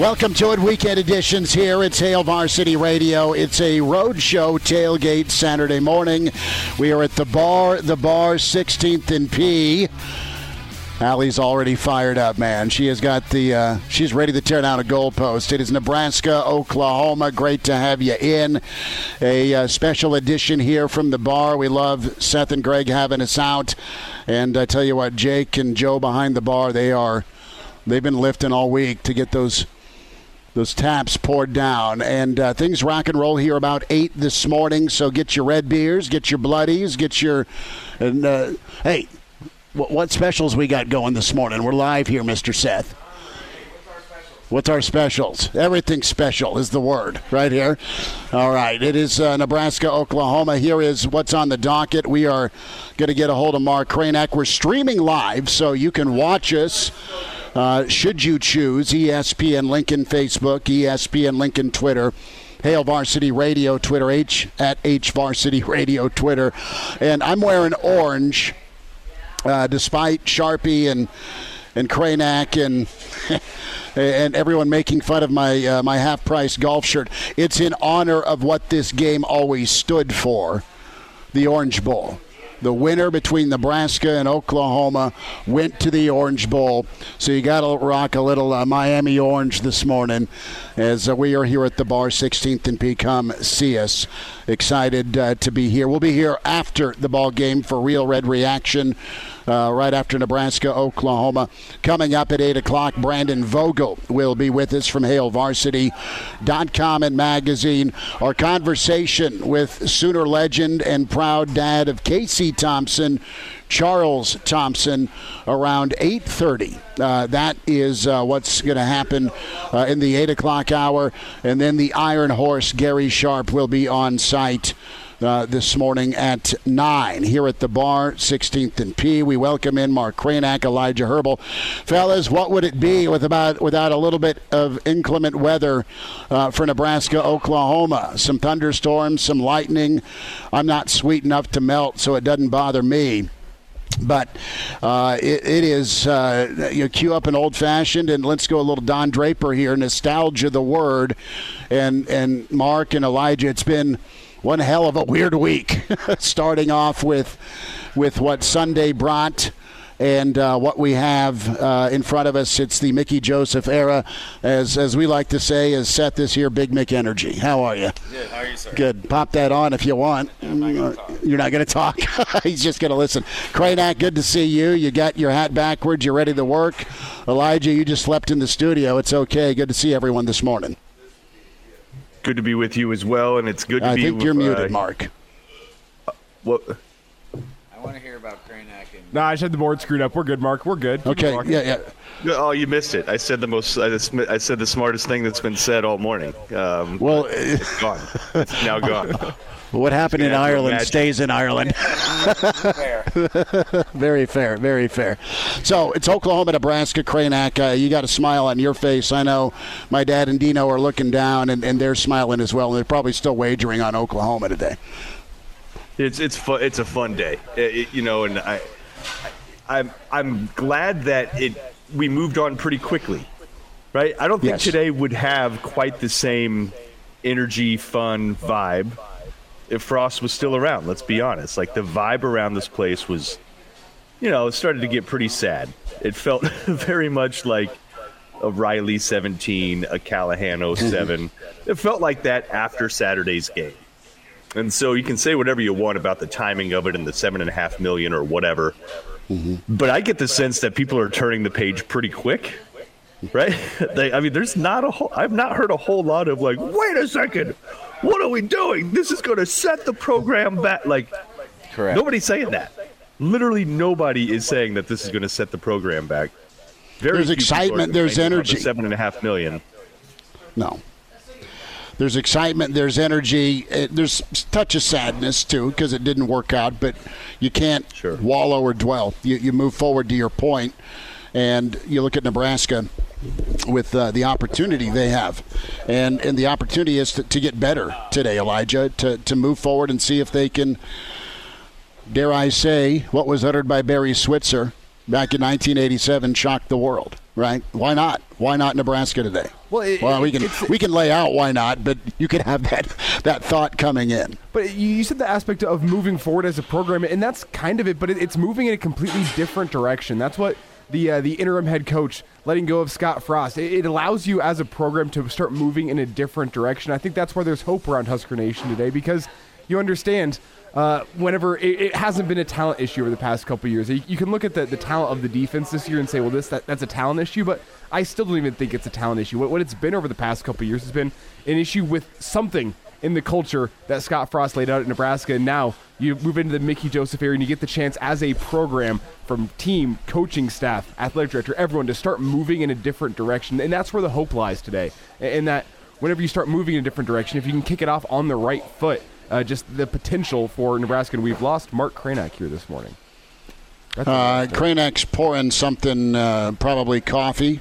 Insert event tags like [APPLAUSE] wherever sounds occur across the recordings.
Welcome to it, weekend editions here. It's Hail Varsity Radio. It's a road show tailgate Saturday morning. We are at the bar, the bar, 16th and P. Allie's already fired up, man. She has got the, uh, she's ready to tear down a goalpost. It is Nebraska, Oklahoma. Great to have you in. A uh, special edition here from the bar. We love Seth and Greg having us out. And I tell you what, Jake and Joe behind the bar, they are, they've been lifting all week to get those those taps poured down. And uh, things rock and roll here about 8 this morning. So get your red beers, get your bloodies, get your. And uh, hey, what, what specials we got going this morning? We're live here, Mr. Seth. What's our specials? Everything special is the word right here. All right. It is uh, Nebraska, Oklahoma. Here is what's on the docket. We are going to get a hold of Mark Cranack. We're streaming live, so you can watch us. Uh, should you choose ESPN Lincoln Facebook, ESPN Lincoln Twitter. Hail Varsity Radio Twitter, H at H Varsity Radio Twitter. And I'm wearing orange, uh, despite Sharpie and and Cranack and [LAUGHS] and everyone making fun of my uh, my half price golf shirt. It's in honor of what this game always stood for, the Orange Bowl. The winner between Nebraska and Oklahoma went to the Orange Bowl. So you got to rock a little uh, Miami Orange this morning as uh, we are here at the bar, 16th and P. Come see us. Excited uh, to be here. We'll be here after the ball game for Real Red Reaction. Uh, right after Nebraska, Oklahoma. Coming up at 8 o'clock, Brandon Vogel will be with us from HailVarsity.com and magazine. Our conversation with Sooner legend and proud dad of Casey Thompson, Charles Thompson, around 8.30. Uh, that is uh, what's going to happen uh, in the 8 o'clock hour. And then the Iron Horse, Gary Sharp, will be on site uh, this morning at 9 here at the bar, 16th and P. We welcome in Mark Cranack, Elijah Herbal. Fellas, what would it be with about without a little bit of inclement weather uh, for Nebraska, Oklahoma? Some thunderstorms, some lightning. I'm not sweet enough to melt, so it doesn't bother me but uh, it, it is uh, you know, cue up an old fashioned and let's go a little Don Draper here, nostalgia the word, and and Mark and Elijah. It's been one hell of a weird week, [LAUGHS] starting off with with what Sunday brought. And uh, what we have uh, in front of us, it's the Mickey Joseph era, as as we like to say, is set this year Big Mick energy. How are you? Good. How are you, sir? Good. Pop that on if you want. Not. You're not going to talk. [LAUGHS] He's just going to listen. Cranack, good to see you. You got your hat backwards. You're ready to work. Elijah, you just slept in the studio. It's okay. Good to see everyone this morning. Good to be with you as well, and it's good to I be. think you're uh, muted, Mark. What? I want to hear about Cranack and No, I just had the board screwed up. We're good, Mark. We're good. Keep Okay. talking. Yeah, yeah. Oh, you missed it. I said the most. I just- I said the smartest thing that's been said all morning. Um, Well, it's gone. It's now gone. [LAUGHS] what happened in gonna have to Ireland imagine. stays in Ireland. fair. [LAUGHS] very fair, very fair. So it's Oklahoma, Nebraska, Cranack. Uh, you got a smile on your face. I know my dad and Dino are looking down, and, and they're smiling as well. And they're probably still wagering on Oklahoma today. It's it's fun. It's a fun day, It- it- you know, and I, I, I'm I'm glad that it we moved on pretty quickly, right? I don't think Yes. today would have quite the same energy, fun vibe if Frost was still around. Let's be honest. Like the vibe around this place was, you know, it started to get pretty sad. It felt [LAUGHS] very much like a Riley 17, a Callahan 07. it felt like that after Saturday's game And so you can say whatever you want about the timing of it and the seven and a half million or whatever. Mm-hmm. But I get the sense that people are turning the page pretty quick, right? [LAUGHS] they, I mean, there's not a whole, I've not heard a whole lot of like, wait a second, what are we doing? This is going to set the program back. Like, Correct. nobody's saying that. Literally nobody is saying that this is going to set the program back. Very there's excitement. There's energy. Seven and a half million. No. There's excitement. There's energy. It, there's a touch of sadness too because it didn't work out. But you can't sure. wallow or dwell. You, you move forward to your point, and you look at Nebraska with uh, the opportunity they have. And and the opportunity is to, to get better today, Elijah, to, to move forward and see if they can, dare I say, what was uttered by Barry Switzer back in 1987 shocked the world, right? Why not? Why not Nebraska today? Well, it, well, we can we can lay out why not, but you can have that that thought coming in. But you said the aspect of moving forward as a program, and that's kind of it. But it's moving in a completely different direction. That's what the uh, the interim head coach letting go of Scott Frost. It, it, allows you as a program to start moving in a different direction. I think that's why there's hope around Husker Nation today because you understand uh, whenever it, it, hasn't been a talent issue over the past couple years. You, you, can look at the, the talent of the defense this year and say, well, this that, that's a talent issue, but I still don't even think it's a talent issue. What, what it's been over the past couple years has been an issue with something in the culture that Scott Frost laid out at Nebraska. And now you move into the Mickey Joseph area and you get the chance as a program from team, coaching staff, athletic director, everyone to start moving in a different direction. And that's where the hope lies today. And that whenever you start moving in a different direction, if you can kick it off on the right foot, uh, just the potential for Nebraska. And we've lost Mark Kranak here this morning. Uh, pouring something, uh, probably coffee.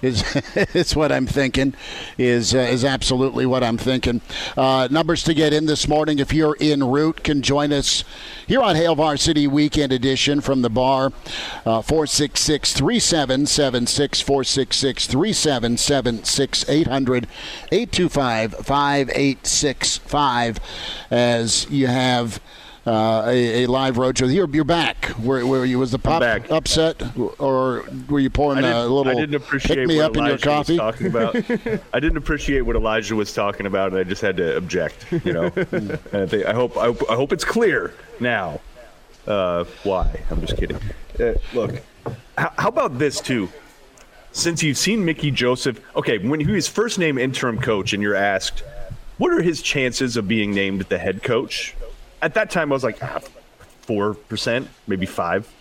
Is, [LAUGHS] is what I'm thinking. Is uh, is absolutely what I'm thinking. Uh, numbers to get in this morning. If you're en route, can join us here on Hail Varsity Weekend Edition from the bar. Uh, four six six three seven seven six four six six three seven seven six eight hundred eight two five five eight six five. As you have uh, a, a, live roadshow. You're, you're back. Where, where you was the pop upset, or were you pouring a little? I didn't appreciate pick me up Elijah in your coffee. talking about. [LAUGHS] I didn't appreciate what Elijah was talking about, and I just had to object. You know, [LAUGHS] and I, think, I hope I, I, hope it's clear now. Uh, why? I'm just kidding. Uh, look, how, how about this too? Since you've seen Mickey Joseph, okay, when he was first named interim coach, and you're asked, what are his chances of being named the head coach? At that time, I was like four percent, maybe 5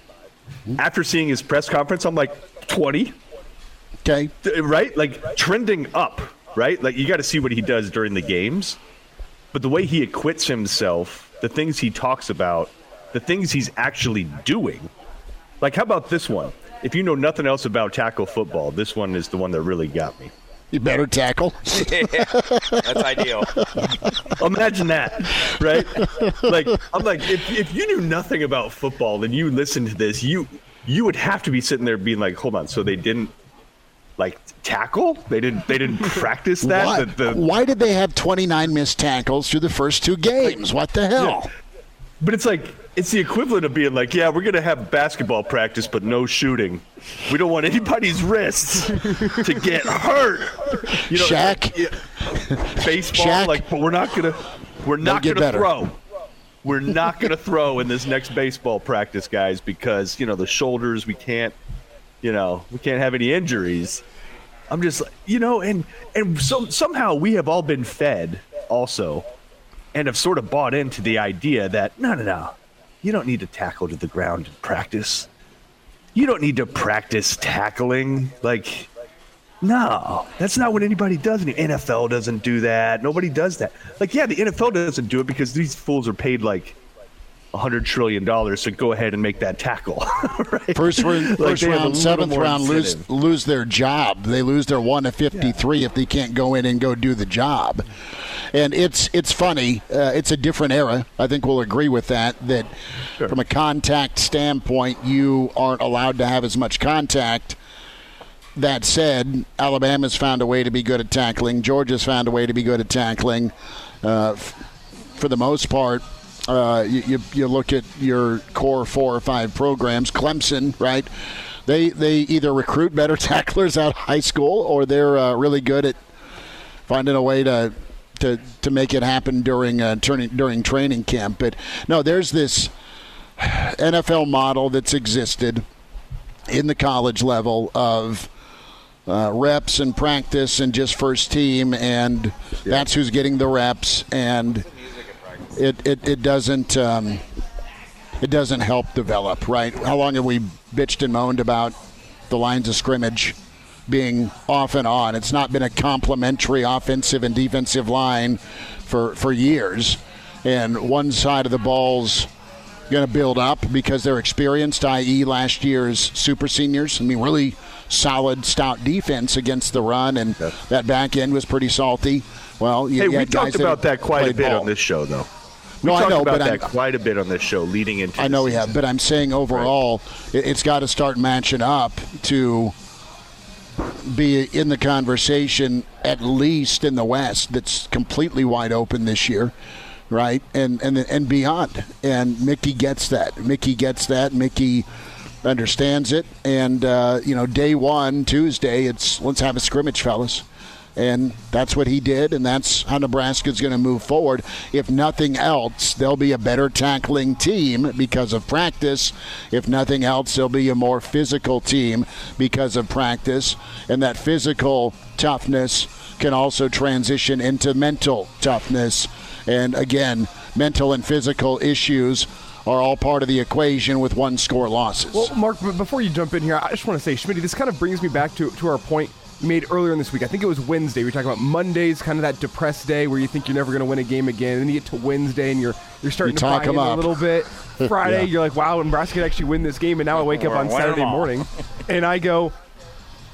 After seeing his press conference, I'm like twenty. Okay, right? Like trending up. Right? Like you got to see what he does during the games, but the way he acquits himself, the things he talks about, the things he's actually doing. Like, how about this one? If you know nothing else about tackle football, this one is the one that really got me. You better tackle. [LAUGHS] that's ideal. Imagine that, right? Like I'm like, if, if you knew nothing about football, then you listen to this, you you would have to be sitting there being like, hold on, so they didn't like tackle? They didn't they didn't [LAUGHS] practice that? Why, the, the, why did they have 29 missed tackles through the first two games? Like, what the hell? Yeah. But it's like it's the equivalent of being like, yeah, we're gonna have basketball practice, but no shooting. We don't want anybody's wrists to get hurt. You know, Shaq, yeah, baseball, Shaq. like, but we're not gonna, we're not gonna throw. We're not gonna throw in this next baseball practice, guys, because you know the shoulders. We can't, you know, we can't have any injuries. I'm just, you know, and and so somehow we have all been fed also and have sort of bought into the idea that no, no, no, you don't need to tackle to the ground in practice. You don't need to practice tackling. Like, no, that's not what anybody does. The NFL doesn't do that. Nobody does that. Like, yeah, the NFL doesn't do it because these fools are paid like hundred trillion dollars to go ahead and make that tackle. [LAUGHS] right? First, first like round, seventh round, lose lose their job. They lose their one to fifty three yeah. if they can't go in and go do the job. And it's it's funny. Uh, it's a different era. I think we'll agree with that. That sure. from a contact standpoint, you aren't allowed to have as much contact. That said, Alabama's found a way to be good at tackling. Georgia's found a way to be good at tackling. Uh, f- for the most part, uh, you, you, you look at your core four or five programs. Clemson, right? They they either recruit better [LAUGHS] tacklers out of high school, or they're uh, really good at finding a way to to, to make it happen during uh, turning, during training camp. But no, there's this [SIGHS] NFL model that's existed in the college level of uh, reps and practice and just first team, and that's who's getting the reps, and it it, it doesn't. Um, it doesn't help develop, right? How long have we bitched and moaned about the lines of scrimmage being off and on? It's not been a complementary offensive and defensive line for for years, and one side of the ball's going to build up because they're experienced, i.e., last year's super seniors. I mean, really solid, stout defense against the run, and that back end was pretty salty. Well, you, Hey, you we talked about that quite a bit ball. on this show, though. We No, I talked know, about but that I'm- quite a bit on this show leading into. I know we season. have, but I'm saying overall, it, it's got to start matching up to be in the conversation at least in the West. That's completely wide open this year, right? And and and beyond. And Mickey gets that. Mickey gets that. Mickey understands it. And uh, you know, day one Tuesday, it's let's have a scrimmage, fellas. And that's what he did, and that's how Nebraska's going to move forward. If nothing else, they'll be a better tackling team because of practice. If nothing else, they'll be a more physical team because of practice. And that physical toughness can also transition into mental toughness. And again, mental and physical issues are all part of the equation with one score losses. Well, Mark, before you jump in here, I just want to say, Schmidt, this kind of brings me back to, to our point made earlier in this week. I think it was Wednesday. We were talking about Mondays, kind of that depressed day where you think you're never going to win a game again. And then you get to Wednesday and you're you're starting You to talk buy in 'em a little bit. [LAUGHS] Friday, Yeah. you're like, wow, Nebraska could actually win this game. And now I wake up on Saturday morning [LAUGHS] and I go,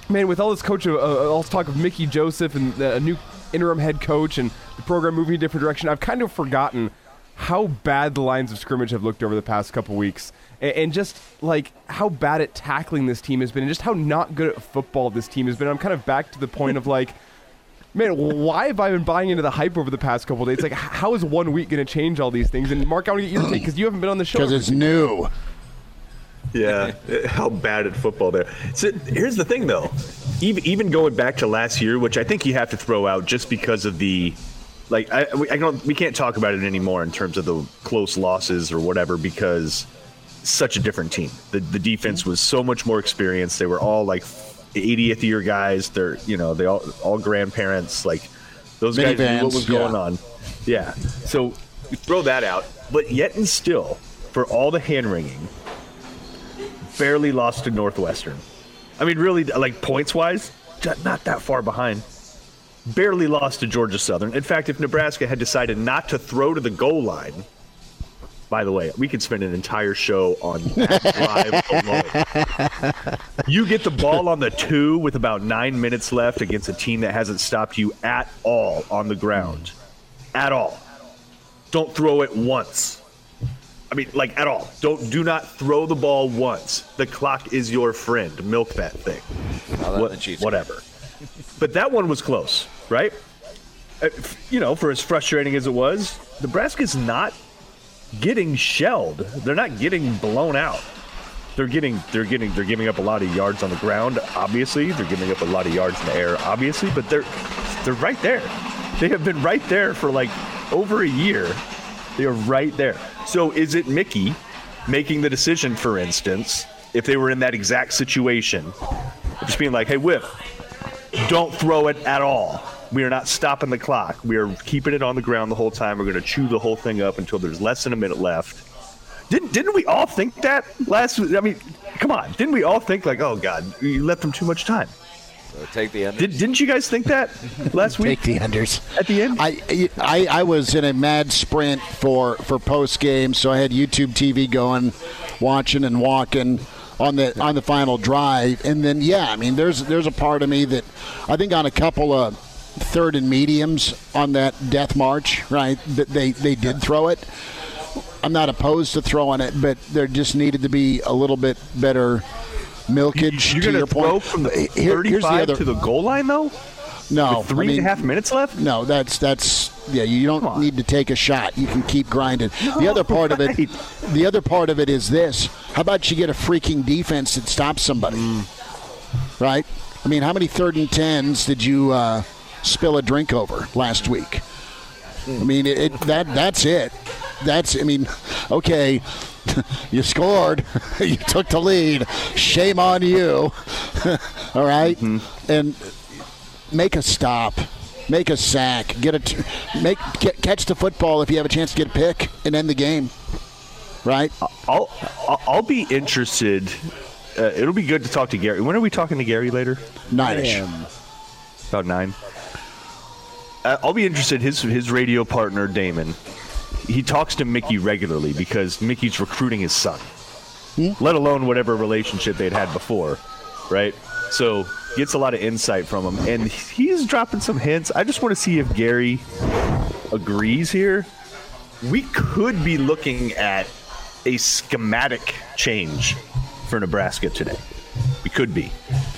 man, with all this coach, uh, uh, all this talk of Mickey Joseph and the, a new interim head coach and the program moving a different direction, I've kind of forgotten how bad the lines of scrimmage have looked over the past couple weeks, and, and just like how bad at tackling this team has been, and just how not good at football this team has been. I'm kind of back to the point of like. [LAUGHS] Man, why have I been buying into the hype over the past couple days? Like, how is one week going to change all these things? And Mark, I want to get your take because you haven't been on the show. Because it's new. Yeah, [LAUGHS] how bad at football there. So here's the thing, though. Even even going back to last year, which I think you have to throw out just because of the, like, I, I don't, we can't talk about it anymore in terms of the close losses or whatever because such a different team. The the defense was so much more experienced. They were all like 80th year guys. They're you know they all all grandparents. Like those guys knew what was going yeah. on. Yeah. So you throw that out, but yet and still, for all the hand wringing, barely lost to Northwestern. I mean, really, like points wise, not that far behind. Barely lost to Georgia Southern. In fact, if Nebraska had decided not to throw to the goal line, by the way, we could spend an entire show on that [LAUGHS] drive alone. You get the ball on the two with about nine minutes left against a team that hasn't stopped you at all on the ground. At all. Don't throw it once. I mean, like at all. Don't do not throw the ball once. The clock is your friend. Milk that thing. What- whatever. But that one was close, right? Uh, You know, for as frustrating as it was, Nebraska's not getting shelled. They're not getting blown out. They're getting, they're getting, they're giving up a lot of yards on the ground. Obviously, they're giving up a lot of yards in the air. Obviously, but they're, they're right there. They have been right there for like over a year. They are right there. So is it Mickey making the decision, for instance, if they were in that exact situation, just being like, "Hey, Whip, don't throw it at all. We are not stopping the clock. We are keeping it on the ground the whole time. We're going to chew the whole thing up until there's less than a minute left." Didn't didn't we all think that last? I mean, come on, didn't we all think like, "Oh God, you left them too much time"? So take the end. Did, didn't you guys think that [LAUGHS] last week Take the unders. at the end? I, I I was in a mad sprint for for post game, so I had YouTube TV going, watching and walking on the on the final drive, and then yeah, I mean, there's there's a part of me that I think on a couple of third and mediums on that death march, right? That they they did throw it. I'm not opposed to throwing it, but there just needed to be a little bit better milkage. You're to your point. from the Here- here's 35 other- to the goal line though. no With three I mean, and a half minutes left. no, that's that's yeah. You don't need to take a shot. You can keep grinding. the other part of it, the other part of it is this: How about you get a freaking defense that stops somebody? Right? I mean, how many third and tens did you uh, spill a drink over last week? I mean, it, it that that's it. That's I mean, okay, [LAUGHS] you scored, [LAUGHS] you took the lead. Shame on you. [LAUGHS] All right? and make a stop. Make a sack. Get a t- make get, catch the football if you have a chance to get a pick and end the game. Right? I'll I'll- I'll be interested. Uh, it'll be good to talk to Gary. When are we talking to Gary later? Nine-ish. About nine. Uh, I'll be interested. His his radio partner Damon, he talks to Mickey regularly because Mickey's recruiting his son. Let alone whatever relationship they'd had before, right? So gets a lot of insight from him, and he's dropping some hints. I just want to see if Gary agrees here. We could be looking at a schematic change for Nebraska today. We could be.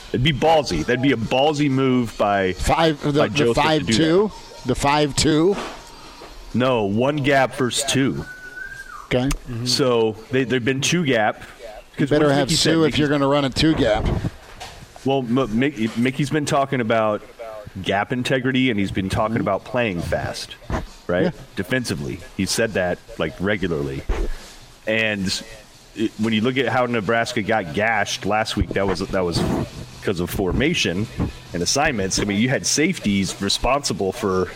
It'd be ballsy. That'd be a ballsy move by Five the, by the five do two. The five two. No, one gap versus two. Okay. Mm-hmm. So they, they've been two gap. Because Better have Mickey said? If Mickey's- you're going to run a two gap. Well, M- Mickey, Mickey's been talking about gap integrity, and he's been talking mm-hmm. about playing fast, right? Yeah. Defensively, he said that like regularly. And when you look at how Nebraska got gashed last week, that was that was because of formation and assignments. I mean, you had safeties responsible for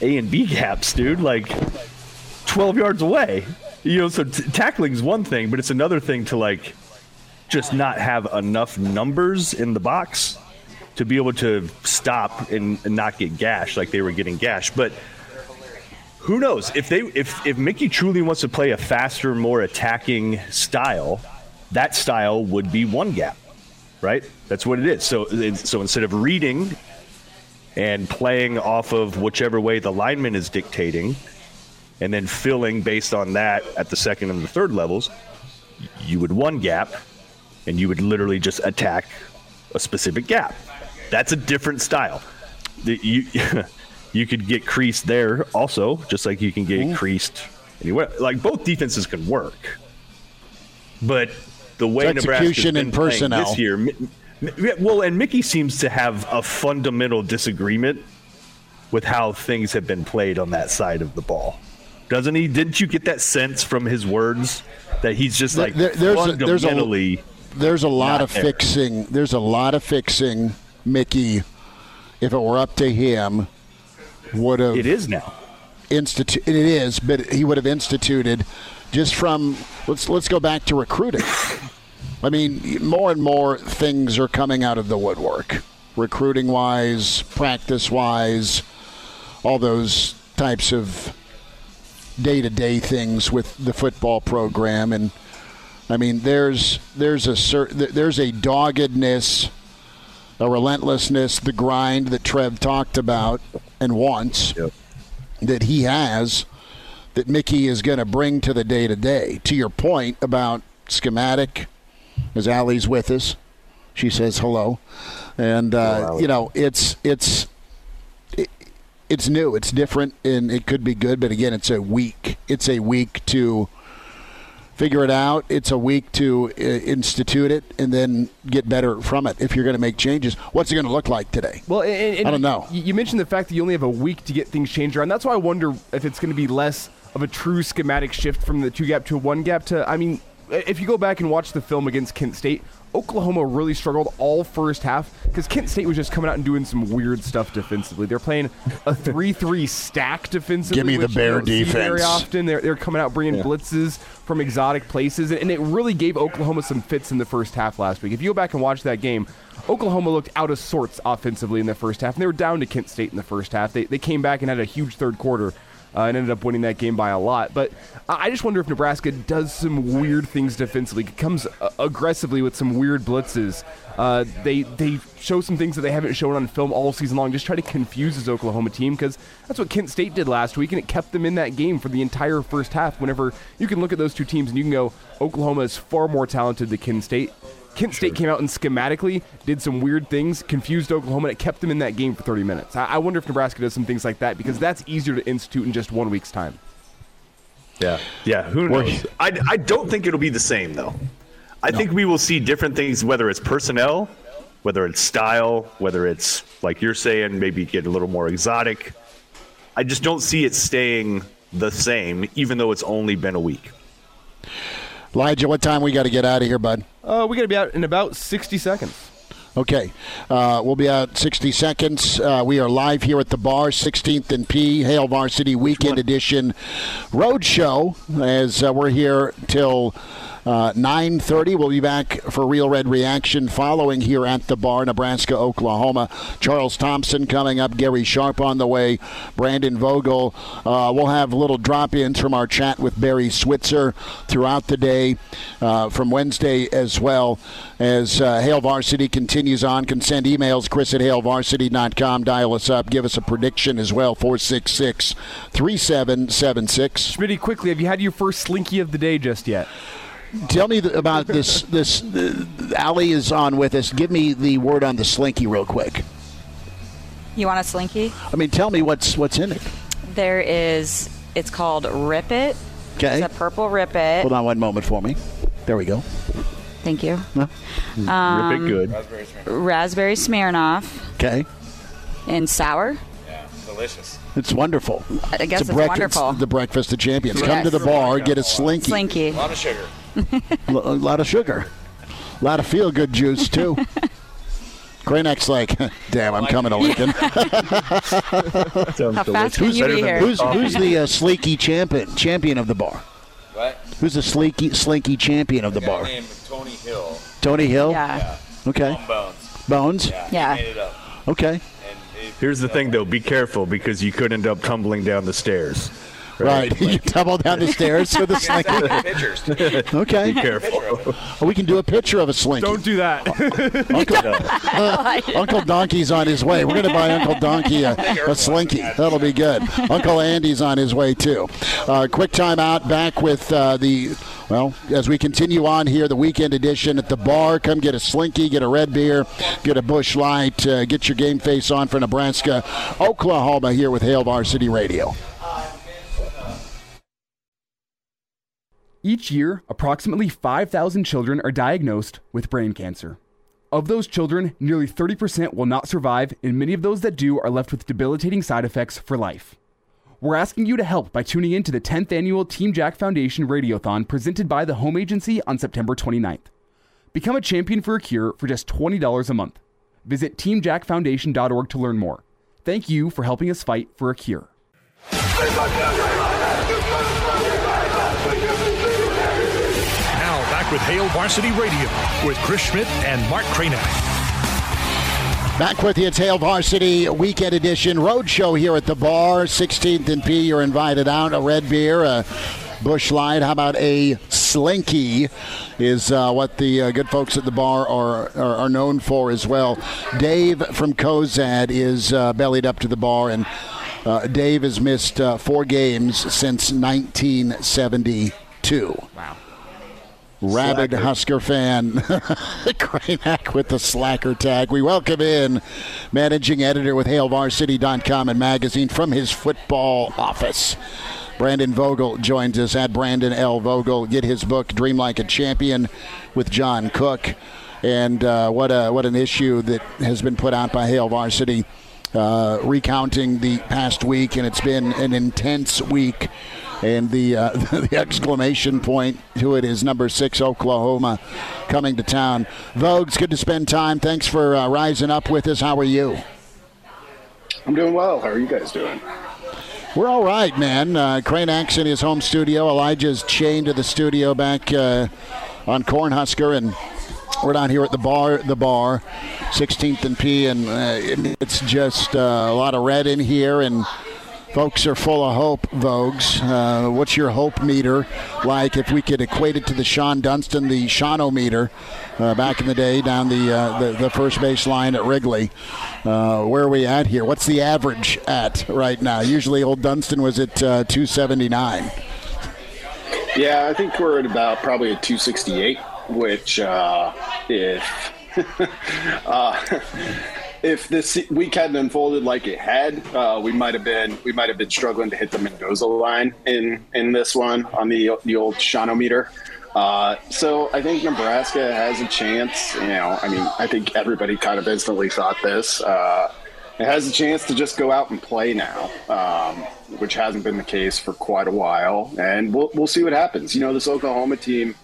A and B gaps, dude. Like 12 yards away. You know, so t- tackling's one thing, but it's another thing to like just not have enough numbers in the box to be able to stop and, and not get gashed like they were getting gashed. But who knows if they if if Mickey truly wants to play a faster, more attacking style, that style would be one gap, right? That's what it is. So so instead of reading and playing off of whichever way the lineman is dictating, and then filling based on that at the second and the third levels, you would one gap and you would literally just attack a specific gap. That's a different style. The- You [LAUGHS] you could get creased there also, just like you can get creased anywhere. Like both defenses can work, but the way It's execution and personnel. this year, Mi- Mi- yeah, well, and Mickey seems to have a fundamental disagreement with how things have been played on that side of the ball. Doesn't he? Didn't you get that sense from his words that he's just like There- there's a- there's a- fundamentally? There's a lot of there. fixing. There's a lot of fixing. Mickey, if it were up to him, would have it is now. institute. It is, but he would have instituted just from. Let's let's go back to recruiting. I mean, more and more things are coming out of the woodwork, recruiting wise, practice wise, all those types of day to day things with the football program, and I mean, there's there's a there's a doggedness, a relentlessness, the grind that Trev talked about and wants that he has that Mickey is going to bring to the day to day. To your point about schematic, as Allie's with us, she says hello, and uh, you know it's it's it, it's new, it's different, and it could be good. But again, it's a week. It's a week to figure it out. It's a week to uh, institute it and then get better from it. If you're going to make changes, what's it going to look like today? Well, and, and I don't know. You you mentioned the fact that you only have a week to get things changed around. That's why I wonder if it's going to be less of a true schematic shift from the two gap to a one gap to. I mean, if you go back and watch the film against Kent State, Oklahoma really struggled all first half because Kent State was just coming out and doing some weird stuff defensively. They're playing a [LAUGHS] three-three stack defensively. Give me the bear see Very often, they're they're coming out bringing blitzes from exotic places, and it really gave Oklahoma some fits in the first half last week. If you go back and watch that game, Oklahoma looked out of sorts offensively in the first half, and they were down to Kent State in the first half. They, they came back and had a huge third quarter uh, and ended up winning that game by a lot. But I just wonder if Nebraska does some weird things defensively, It comes uh, aggressively with some weird blitzes. Uh, they they show some things that they haven't shown on film all season long. Just try to confuse this Oklahoma team because that's what Kent State did last week, and it kept them in that game for the entire first half. Whenever you can look at those two teams and you can go, Oklahoma is far more talented than Kent State. Kent State came out and schematically did some weird things, confused Oklahoma, and it kept them in that game for 30 minutes. I, I wonder if Nebraska does some things like that because that's easier to institute in just one week's time. Yeah, yeah. Who knows? I, I don't think it'll be the same though. I think we will see different things, whether it's personnel, whether it's style, whether it's like you're saying, maybe get a little more exotic. I just don't see it staying the same, even though it's only been a week. Elijah, what time we got to get out of here, bud? Uh, we got to be out in about 60 seconds. Okay. Uh, we'll be out 60 seconds. Uh, we are live here at the bar, 16th and P, Hail Varsity Weekend Edition Road Show, as uh, we're here till. Uh, 9.30 we'll be back for real red reaction following here at the bar nebraska oklahoma charles thompson coming up gary sharp on the way brandon vogel uh, we'll have little drop-ins from our chat with barry switzer throughout the day uh, from wednesday as well as uh, Hail Varsity continues on. Can send emails, chris at hailvarsity.com. Dial us up. Give us a prediction as well, 466 3776. Schmitty, quickly, have you had your first slinky of the day just yet? Tell me th- about this. This uh, Ali is on with us. Give me the word on the slinky real quick. You want a slinky? I mean, tell me what's what's in it. There is. It's called Rip It. Okay. It's a purple Rip It. Hold on one moment for me. There we go. Thank you. Huh? Um, Rip it good. Raspberry Smirnoff Okay. and sour. Yeah, delicious. It's wonderful. I guess a it's breakfast, wonderful. The breakfast of champions. Yes. Come to the bar, get a slinky. Slinky. A lot of sugar. L- a lot of sugar, a lot of feel good juice too. [LAUGHS] Grayneck's like, [LAUGHS] damn, I'm coming to Lincoln. [LAUGHS] Sounds How fast can delicious. you be here? who's who's the uh, sleeky champion champion of the bar? What? Who's the sleeky slinky champion of the A guy bar? named Tony Hill. Tony Hill. Yeah. Okay. On Bones. Bones. Yeah. Yeah. He made it up. Okay. And Here's the thing, though. Be careful because you could end up tumbling down the stairs. Right. [LAUGHS] you tumble down the stairs with a [LAUGHS] slinky. Okay. Be careful. Well, we can do a picture of a slinky. Don't do that. [LAUGHS] Uncle, Uncle Donkey's on his way. We're going to buy Uncle Donkey a, a slinky. That'll be good. Uncle Andy's on his way too. Uh, quick time out. Back with uh, the well as we continue on here, the weekend edition at the bar. Come get a slinky, get a red beer, get a Busch Light, uh, get your game face on for Nebraska, Oklahoma. Here with Hail Varsity Radio. Each year, approximately 5,000 children are diagnosed with brain cancer. Of those children, nearly 30% will not survive, and many of those that do are left with debilitating side effects for life. We're asking you to help by tuning in to the 10th annual Team Jack Foundation Radiothon presented by the Home Agency on September 29th. Become a champion for a cure for just $20 a month. Visit teamjackfoundation.org to learn more. Thank you for helping us fight for a cure. With Hail Varsity Radio with Chris Schmidt and Mark Kranek. Back with you, it's Hail Varsity Weekend Edition Roadshow here at the bar. 16th and P, you're invited out. A red beer, a Busch Light. How about a slinky? Is uh, what the uh, good folks at the bar are, are, are known for as well. Dave from Cozad is uh, bellied up to the bar, and uh, Dave has missed uh, four games since 1972. Wow. Rabid Slacker. Husker fan, [LAUGHS] Kraynak with the slacker tag. We welcome in managing editor with HailVarsity.com and magazine from his football office. Brandon Vogel joins us at Brandon L. Vogel. Get his book, Dream Like a Champion, with John Cook. And uh, what a what an issue that has been put out by Hail Varsity, uh, recounting the past week, and it's been an intense week. And the uh, [LAUGHS] the exclamation point to it is number six Oklahoma coming to town. Vogues, good to spend time. Thanks for uh, rising up with us. How are you? I'm doing well. How are you guys doing? We're all right, man. Uh, Crane in his home studio. Elijah's chained to the studio back uh, on Cornhusker, and we're down here at the bar. The bar, 16th and P, and uh, it's just uh, a lot of red in here, and folks are full of hope. Vogues, uh, what's your hope meter like? If we could equate it to the Shawon Dunston, the Shano meter uh, back in the day down the, uh, the the first base line at Wrigley. Uh, where are we at here? What's the average at right now? Usually, old Dunston was at uh, 279. Yeah, I think we're at about probably a 268, which uh, if [LAUGHS] if this week hadn't unfolded like it had, uh, we might have been we might have been struggling to hit the Mendoza line in in this one on the the old Shanometer. Uh, so I think Nebraska has a chance. You know, I mean, I think everybody kind of instantly thought this. Uh, it has a chance to just go out and play now, um, which hasn't been the case for quite a while. And we'll we'll see what happens. You know, this Oklahoma team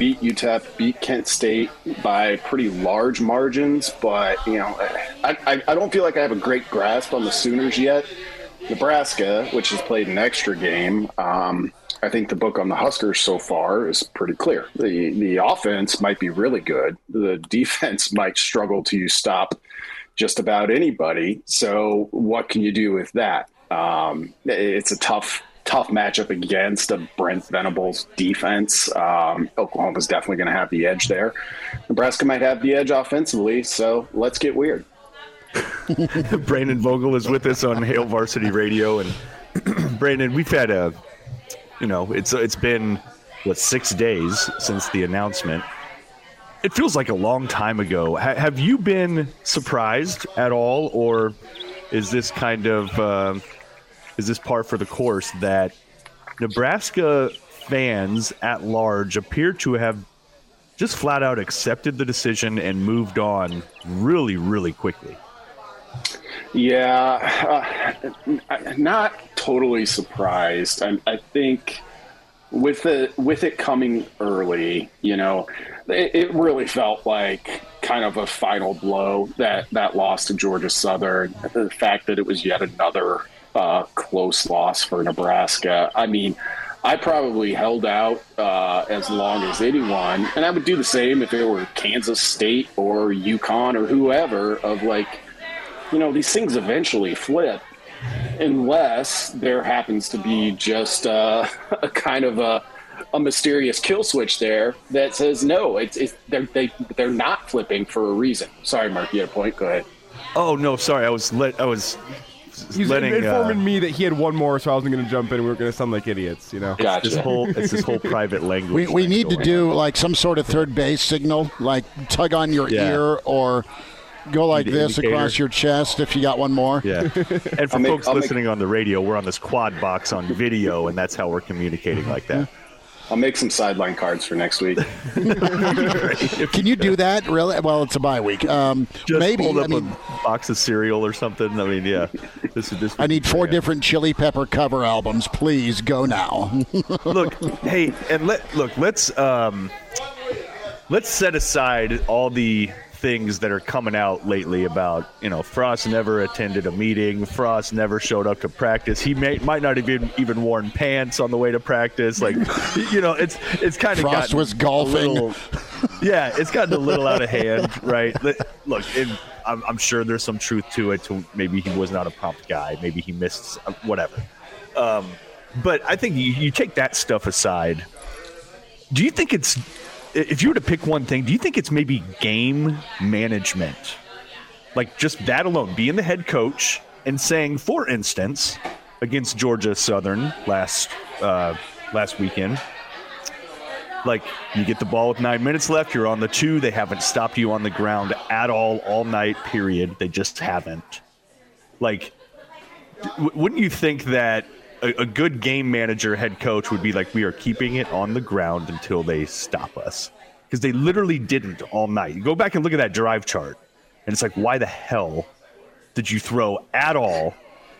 beat UTEP, beat Kent State by pretty large margins, but you know, I, I, I don't feel like I have a great grasp on the Sooners yet. Nebraska, which has played an extra game, um, I think the book on the Huskers so far is pretty clear. The the offense might be really good. The defense [LAUGHS] might struggle to stop just about anybody. So what can you do with that? Um, it's a tough tough matchup against a Brent Venables defense. Um, Oklahoma's definitely going to have the edge there. Nebraska might have the edge offensively. So let's get weird. [LAUGHS] Brandon Vogel is with us on Hail Varsity Radio, and [CLEARS THROAT] Brandon, we've had a, you know, it's it's been what six days since the announcement. It feels like a long time ago. Ha- have you been surprised at all, or is this kind of uh, is this par for the course that Nebraska fans at large appear to have just flat out accepted the decision and moved on really, really quickly? Yeah, uh, not totally surprised. I, I think with it with it coming early, you know, it, it, really felt like kind of a final blow that that loss to Georgia Southern. The fact that it was yet another uh, close loss for Nebraska. I mean. I probably held out uh, as long as anyone, and I would do the same if it were Kansas State or UConn or whoever. Of like, you know, these things eventually flip unless there happens to be just uh, [LAUGHS] a kind of a, a mysterious kill switch there that says no, it's, it's they're they, they're not flipping for a reason. Sorry, Mark, you had a point. Go ahead. Oh no, sorry, I was let I was. He's letting, informing uh, me that he had one more, so I wasn't going to jump in. We were going to sound like idiots, you know. Gotcha. This whole it's this whole [LAUGHS] private language. We, we need to do on. like some sort of third base signal, like tug on your Yeah. ear or go like Indi- this indicator. across your chest if you got one more. Yeah, [LAUGHS] and for I'll make- folks I'll make- listening on the radio, we're on this quad box on video, and that's how we're communicating like that. I'll make some sideline cards for next week. [LAUGHS] Can you do that? Really? Well, it's a bye week. Um, Just maybe. hold I up mean, a box of cereal or something. I mean, yeah, this is this. I need four yeah. different Chili Pepper cover albums. Please go now. [LAUGHS] look, hey, and let look. Let's um, let's set aside all the things that are coming out lately about you know Frost never attended a meeting. Frost never showed up to practice. He may might not have even even worn pants on the way to practice. Like, [LAUGHS] you know, it's it's kind of Frost was golfing. yeah, it's gotten a little out of hand, right? Look, it, I'm, I'm sure there's some truth to it. To maybe he was not a prompt guy. Maybe he missed uh, whatever. Um, but I think you, you take that stuff aside. Do you think it's if you were to pick one thing? Do you think it's maybe game management? Like just that alone, being the head coach and saying, for instance, against Georgia Southern last uh, last weekend, like you get the ball with nine minutes left, you're on the two. They haven't stopped you on the ground at all all night. Period. They just haven't. Like, w- wouldn't you think that a, a good game manager, head coach would be like, we are keeping it on the ground until they stop us? Because they literally didn't all night. You go back and look at that drive chart, and it's like, why the hell did you throw at all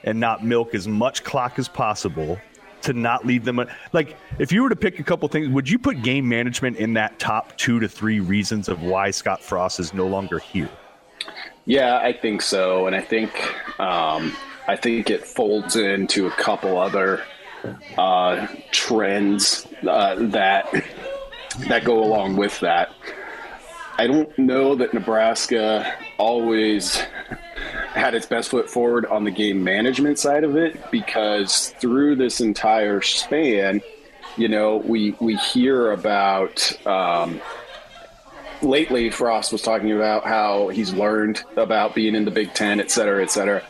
and not milk as much clock as possible to not leave them like if you were to pick a couple things would you put game management in that top two to three reasons of why scott frost is no longer here Yeah, I think so, and I think um, I think it folds into a couple other uh, trends uh, that that go along with that. I don't know that Nebraska always had its best foot forward on the game management side of it because through this entire span, you know, we we hear about. Um, lately Frost was talking about how he's learned about being in the Big Ten, et cetera, et cetera.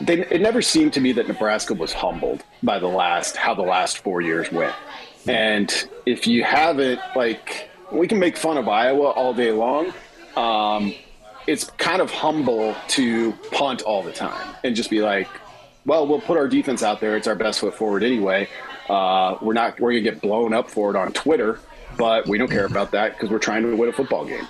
They, it never seemed to me that Nebraska was humbled by the last how the last four years went. And if you haven't, like, we can make fun of Iowa all day long. Um, it's kind of humble to punt all the time and just be like, well, we'll put our defense out there. It's our best foot forward anyway. Uh, we're not we're gonna get blown up for it on Twitter. but we don't care about that because we're trying to win a football game.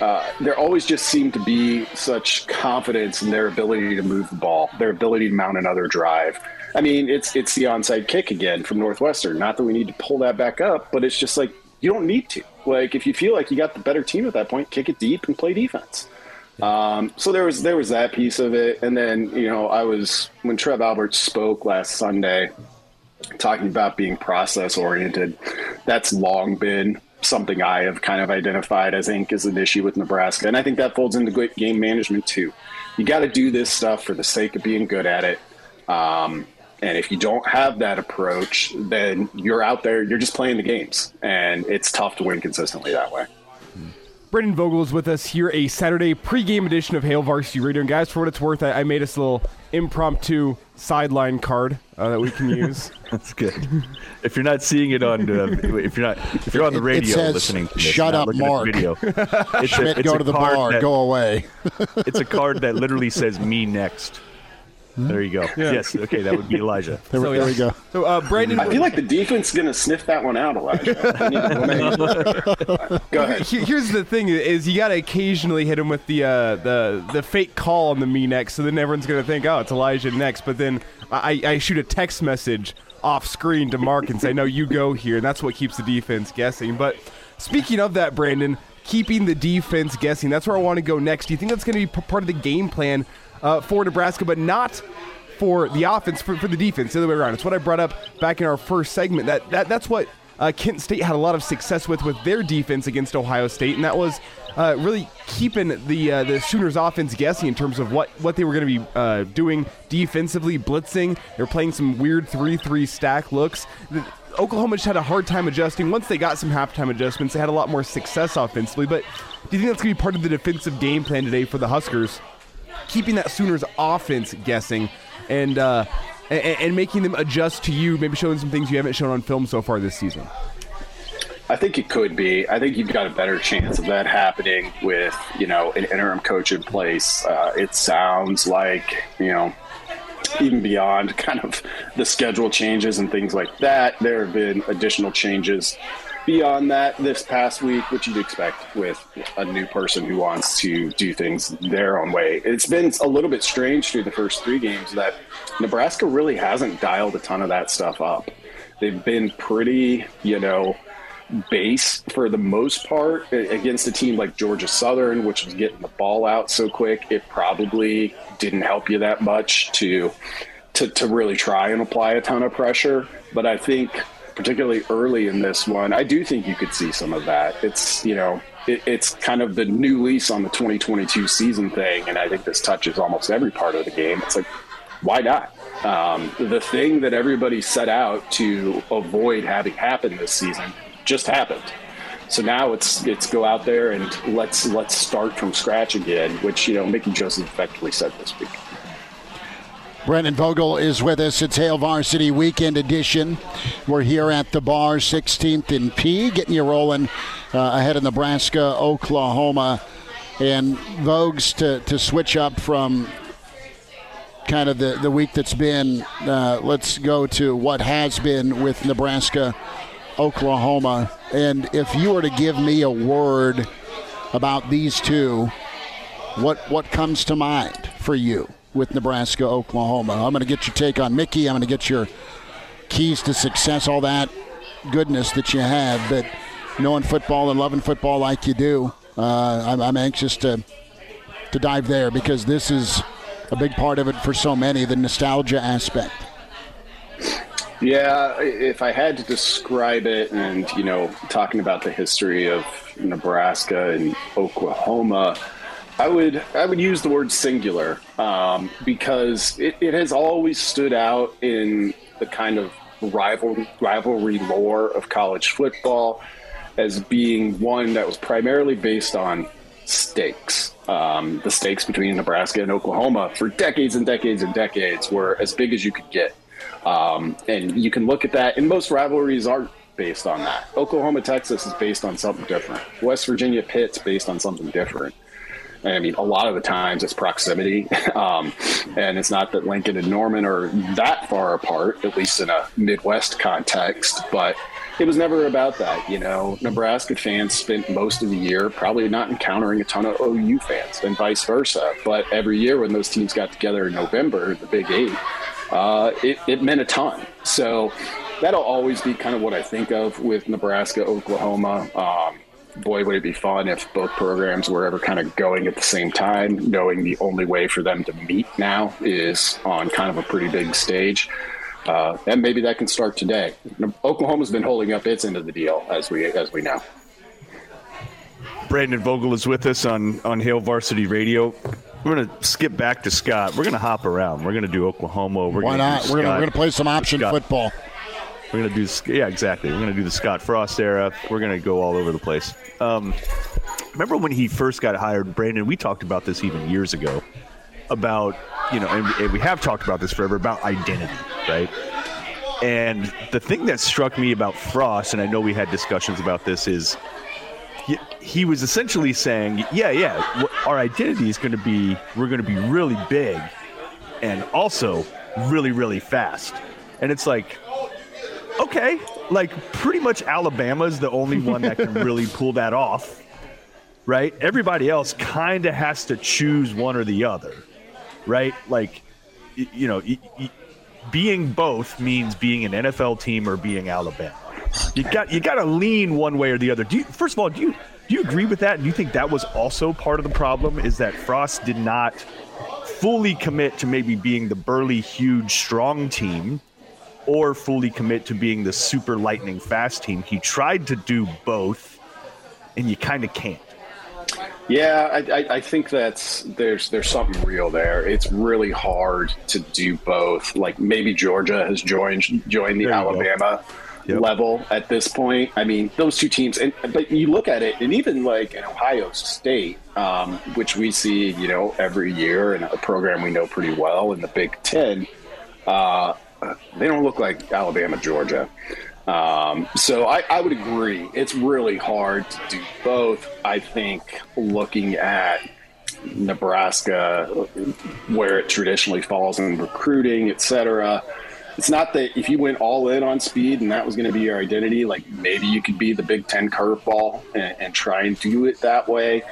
Uh, there always just seemed to be such confidence in their ability to move the ball, their ability to mount another drive. I mean, it's it's the onside kick again from Northwestern. Not that we need to pull that back up, but it's just like you don't need to. Like if you feel like you got the better team at that point, kick it deep and play defense. Um, so there was there was that piece of it, and then you know I was when Trev Alberts spoke last Sunday, talking about being process oriented. That's long been something I have kind of identified as think is an issue with Nebraska, and I think that folds into good game management too. You got to do this stuff for the sake of being good at it. Um, and if you don't have that approach, then you're out there, you're just playing the games, and it's tough to win consistently that way. Brandon Vogel is with us here, a Saturday pregame edition of Hail Varsity Radio. And guys, for what it's worth, I, I made us a little impromptu sideline card uh, that we can use. [LAUGHS] That's good. If you're not seeing it on, uh, if you're not, if you're on the It- it radio says, listening, to this, "Shut up, looking at the Mark." video, [LAUGHS] it's Schmidt, go to the bar, that- go away. it's a card that literally says "Me next." There you go. Yeah. Yes. Okay, that would be Elijah. [LAUGHS] There, we- there we go. So, uh, Brandon, I feel like the [LAUGHS] defense is going to sniff that one out, Elijah. I [LAUGHS] Go ahead. Here's the thing: is you got to occasionally hit him with the uh, the the fake call on the me next, so then everyone's gonna think, oh, it's Elijah next. But then I, I shoot a text message off screen to Mark and say, no, you go here, and that's what keeps the defense guessing. But speaking of that, Brandon, keeping the defense guessing, that's where I want to go next. Do you think that's going to be p- part of the game plan uh, for Nebraska, but not? For the offense, for, for the defense, the other way around. It's what I brought up back in our first segment. That, that that's what uh, Kent State had a lot of success with with their defense against Ohio State, and that was uh, really keeping the uh, the Sooners offense guessing in terms of what, what they were going to be uh, doing defensively, blitzing. They're playing some weird three three stack looks. The- Oklahoma just had a hard time adjusting. Once they got some halftime adjustments, they had a lot more success offensively. But do you think that's going to be part of the defensive game plan today for the Huskers? Keeping that Sooners offense guessing and uh, and, and making them adjust to you, maybe showing some things you haven't shown on film so far this season. I think it could be. I think you've got a better chance of that happening with you know an interim coach in place. Uh, it sounds like you know even beyond [LAUGHS] kind of the schedule changes and things like that. There have been additional changes beyond that this past week, which you'd expect with a new person who wants to do things their own way. It's been a little bit strange through the first three games that Nebraska really hasn't dialed a ton of that stuff up. They've been pretty, you know, base for the most part against a team like Georgia Southern, which was getting the ball out so quick. It probably didn't help you that much to to, to really try and apply a ton of pressure. But I think particularly early in this one, I do think you could see some of that. It's you know it, it's kind of the new lease on the 2022 season thing, and I think this touches almost every part of the game. It's like why not? Um, the thing that everybody set out to avoid having happen this season just happened. So now it's it's go out there and let's let's start from scratch again, which you know Mickey Joseph effectively said this week. Brandon Vogel is with us. It's Hail Varsity Weekend Edition. We're here at the bar, 16th and P, getting you rolling uh, ahead of Nebraska, Oklahoma, and Vogues to, to switch up from kind of the, the week that's been. Uh, let's go to what has been with Nebraska, Oklahoma. And if you were to give me a word about these two, what what comes to mind for you with Nebraska, Oklahoma? I'm going to get your take on Mickey. I'm going to get your keys to success, all that goodness that you have. But knowing football and loving football like you do, uh, I'm, I'm anxious to to dive there because this is a big part of it for so many. The nostalgia aspect. Yeah, if I had to describe it, and you know, talking about the history of Nebraska and Oklahoma, I would I would use the word singular um, because it, it has always stood out in the kind of rival rivalry lore of college football as being one that was primarily based on stakes. Um, the stakes between Nebraska and Oklahoma for decades and decades and decades were as big as you could get. Um, and you can look at that, and most rivalries are based on that. Oklahoma, Texas is based on something different. West Virginia, Pitt's based on something different. I mean, a lot of the times it's proximity, [LAUGHS] um, and it's not that Lincoln and Norman are that far apart, at least in a Midwest context. But it was never about that. You know, Nebraska fans spent most of the year probably not encountering a ton of OU fans, and vice versa. But every year when those teams got together in November, the Big Eight, uh, it, it meant a ton. So that'll always be kind of what I think of with Nebraska, Oklahoma. Um, boy, would it be fun if both programs were ever kind of going at the same time, knowing the only way for them to meet now is on kind of a pretty big stage. Uh, and maybe that can start today. Oklahoma's been holding up its end of the deal, as we as we know. Brandon Vogel is with us on on Hail Varsity Radio. We're going to skip back to Scott. We're going to hop around. We're going to do Oklahoma. We're Why gonna not? do We're gonna, we're gonna play some option Scott. football. We're gonna do yeah, exactly. We're gonna do the Scott Frost era. We're gonna go all over the place. Um, remember when he first got hired, Brandon? We talked about this even years ago about you know, and, and we have talked about this forever about identity, right? And the thing that struck me about Frost, and I know we had discussions about this, is he, he was essentially saying, yeah, yeah, our identity is going to be we're going to be really big, and also really, really fast. And it's like, okay, like pretty much Alabama's the only one that can really [LAUGHS] pull that off, right? Everybody else kind of has to choose one or the other, right? Like, you know, being both means being an NFL team or being Alabama. You got you got to lean one way or the other. Do you, first of all, do you do you agree with that? And do you think that was also part of the problem? Is that Frost did not fully commit to maybe being the burly, huge, strong team, or fully commit to being the super lightning fast team? He tried to do both, and you kind of can't. Yeah, I, I, I think that's there's there's something real there. It's really hard to do both. Like maybe Georgia has joined joined the There you go. Alabama Yep. level at this point. I mean, those two teams, and but you look at it, and even like in Ohio State, um, which we see, you know, every year, and a program we know pretty well in the Big Ten, uh, they don't look like Alabama, Georgia. Um, so I, I would agree. It's really hard to do both. I think looking at Nebraska, where it traditionally falls in recruiting, et cetera, it's not that if you went all in on speed and that was going to be your identity, like maybe you could be the Big Ten curveball and, and try and do it that way.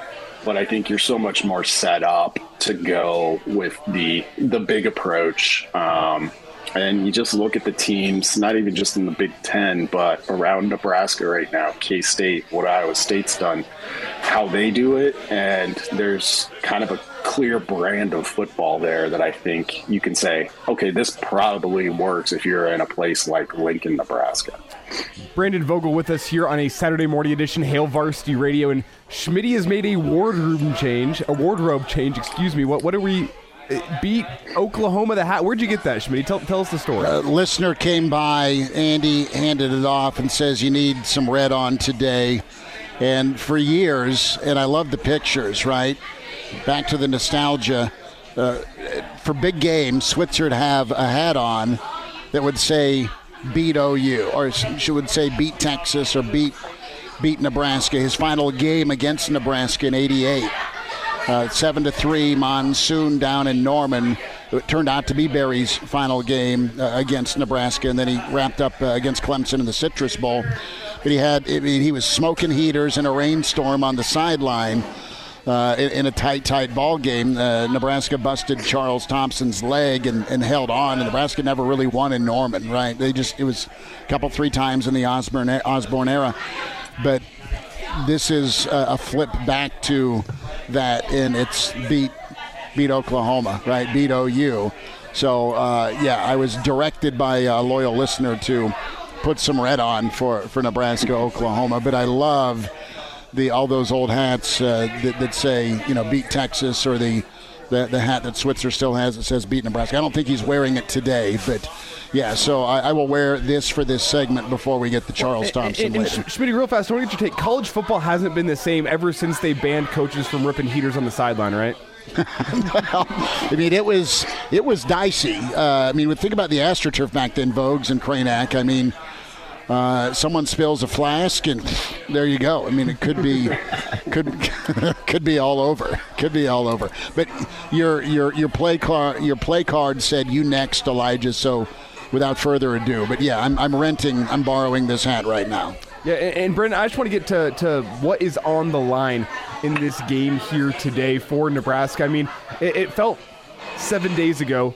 But I think you're so much more set up to go with the the big approach. Um, and you just look at the teams, not even just in the Big Ten, but around Nebraska right now, K State, what Iowa State's done, how they do it. And there's kind of a clear brand of football there that I think you can say, okay, this probably works if you're in a place like Lincoln, Nebraska. Brandon Vogel with us here on a Saturday morning edition, Hail Varsity Radio, and Schmitty has made a wardrobe change, a wardrobe change. Excuse me. What? What are we? Uh, Beat Oklahoma the hat. Where'd you get that, Schmitty? Tell, tell us the story. A listener came by, Andy handed it off and says, You need some red on today. And for years, and I love the pictures, right? Back to the nostalgia. Uh, for big games, Switzer would have a hat on that would say beat OU, or she would say beat Texas or beat beat Nebraska. His final game against Nebraska in '88, uh, seven to three monsoon down in Norman. It turned out to be Barry's final game uh, against Nebraska, and then he wrapped up uh, against Clemson in the Citrus Bowl. But he had, I mean, he was smoking heaters in a rainstorm on the sideline. Uh, in, in a tight, tight ball game, uh, Nebraska busted Charles Thompson's leg and, and held on. And Nebraska never really won in Norman, right? They just it was a couple, three times in the Osborne Osborne era, but this is a, flip back to that, and it's beat beat Oklahoma, right? Beat OU. So uh, yeah, I was directed by a loyal listener to put some red on for for Nebraska, Oklahoma. But I love the all those old hats uh, that, that say you know beat Texas or the. The, the hat that Switzer still has that says beat Nebraska. I don't think he's wearing it today, but yeah, so I, I will wear this for this segment before we get the Charles Thompson And, and, later. and Schmitty, real fast, I want to get your take. College football hasn't been the same ever since they banned coaches from ripping heaters on the sideline, right? [LAUGHS] well, I mean, it was it was dicey. Uh, I mean, think about the AstroTurf back then, Vogues and Cranac. I mean, uh, someone spills a flask, and there you go. I mean, it could be could [LAUGHS] could be all over. Could be all over. But your your your play card your play card said you next, Elijah. So without further ado. But yeah, I'm, I'm renting, I'm borrowing this hat right now. Yeah, and, and Brandon, I just want to get to, to what is on the line in this game here today for Nebraska. I mean, it, it felt seven days ago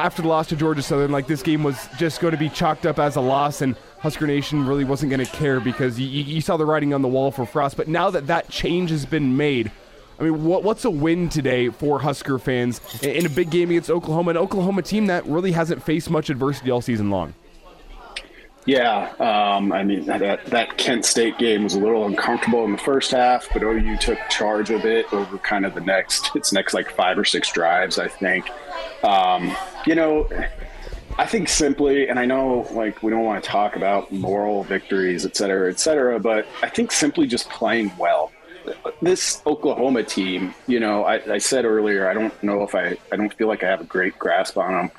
after the loss to Georgia Southern like this game was just going to be chalked up as a loss and Husker Nation really wasn't going to care because you, you saw the writing on the wall for Frost. But now that that change has been made, I mean, what, what's a win today for Husker fans in a big game against Oklahoma, an Oklahoma team that really hasn't faced much adversity all season long? Yeah, um, I mean that that Kent State game was a little uncomfortable in the first half, but OU took charge of it over kind of the next its next like five or six drives, I think. Um, you know, I think simply, and I know like we don't want to talk about moral victories, et cetera, et cetera, but I think simply just playing well. This Oklahoma team, you know, I, I said earlier, I don't know if I, I don't feel like I have a great grasp on them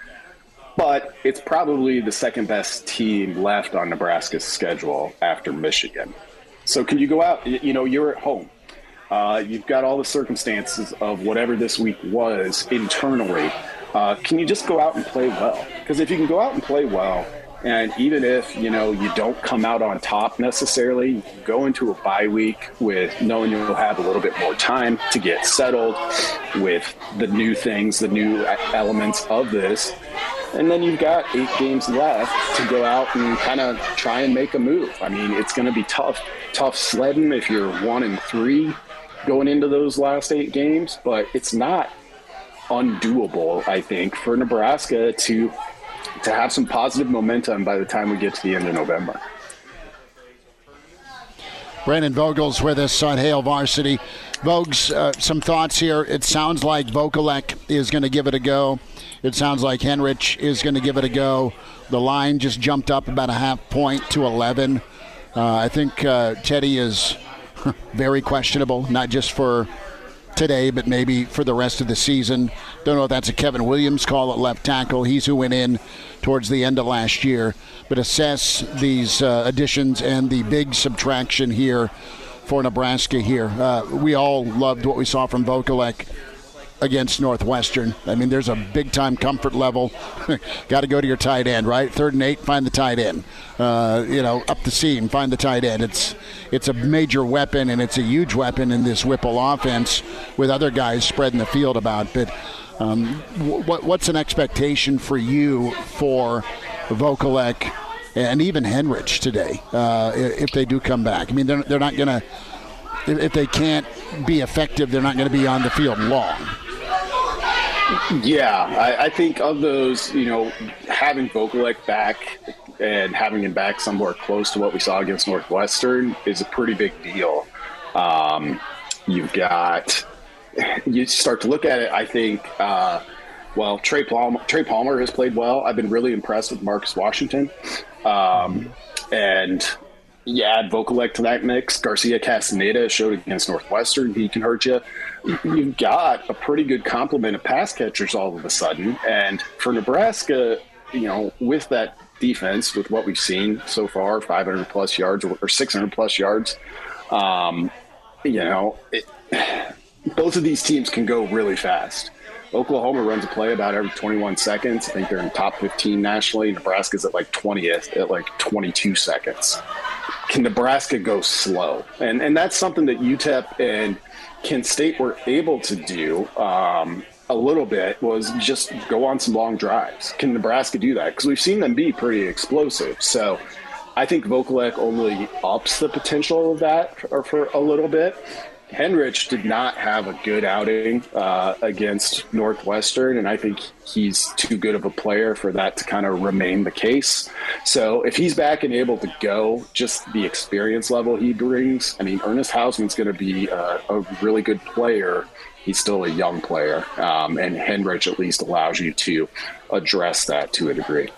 but it's probably the second best team left on Nebraska's schedule after Michigan. So can you go out? You know, you're at home. Uh, you've got all the circumstances of whatever this week was internally. Uh, can you just go out and play well? Because if you can go out and play well, and even if you know you don't come out on top necessarily, you go into a bye week with knowing you'll have a little bit more time to get settled with the new things, the new elements of this, and then you've got eight games left to go out and kind of try and make a move. I mean, it's going to be tough, tough sledding if you're one and three going into those last eight games, but it's not undoable. I think for Nebraska to to have some positive momentum by the time we get to the end of November. Brandon Vogel's with us on Hail Varsity. Vogues, uh, some thoughts here. It sounds like Vokolek is going to give it a go. It sounds like Henrich is going to give it a go. The line just jumped up about a half point to 11. Uh, I think uh, Teddy is [LAUGHS] very questionable, not just for today, but maybe for the rest of the season. Don't know if that's a Kevin Williams call at left tackle. He's who went in towards the end of last year. But assess these uh, additions and the big subtraction here for Nebraska here. Uh, we all loved what we saw from Vokolek against Northwestern. I mean, there's a big time comfort level. [LAUGHS] Got to go to your tight end, right? Third and eight, find the tight end. Uh, you know, up the seam, find the tight end. It's it's a major weapon and it's a huge weapon in this Whipple offense with other guys spreading the field about. But um, what, what's an expectation for you for Vokolek and even Henrich today uh, if they do come back? I mean, they're, they're not going to. If they can't be effective, they're not going to be on the field long. Yeah, I, I, think of those, you know, having Vokolek back and having him back somewhere close to what we saw against Northwestern is a pretty big deal. Um, you've got, you start to look at it, I think, uh, well, Trey Palmer, Trey Palmer has played well. I've been really impressed with Marcus Washington. Um, and you add Vokolek to that mix. Garcia Castaneda showed against Northwestern he can hurt you. You've got a pretty good complement of pass catchers all of a sudden. And for Nebraska, you know, with that defense, with what we've seen so far, 500 plus yards or 600 plus yards, um, you know, it, both of these teams can go really fast. Oklahoma runs a play about every 21 seconds. I think they're in top 15 nationally. Nebraska's at like 20th at like 22 seconds. Can Nebraska go slow? And and that's something that UTEP and Kent State were able to do um, a little bit was just go on some long drives. Can Nebraska do that? Because we've seen them be pretty explosive. So I think Vokolek only ups the potential of that for, for a little bit. Henrich did not have a good outing uh, against Northwestern, and I think he's too good of a player for that to kind of remain the case. So if he's back and able to go, just the experience level he brings, I mean, Ernest Hausmann's going to be a, a, really good player. He's still a young player, um, and Henrich at least allows you to address that to a degree.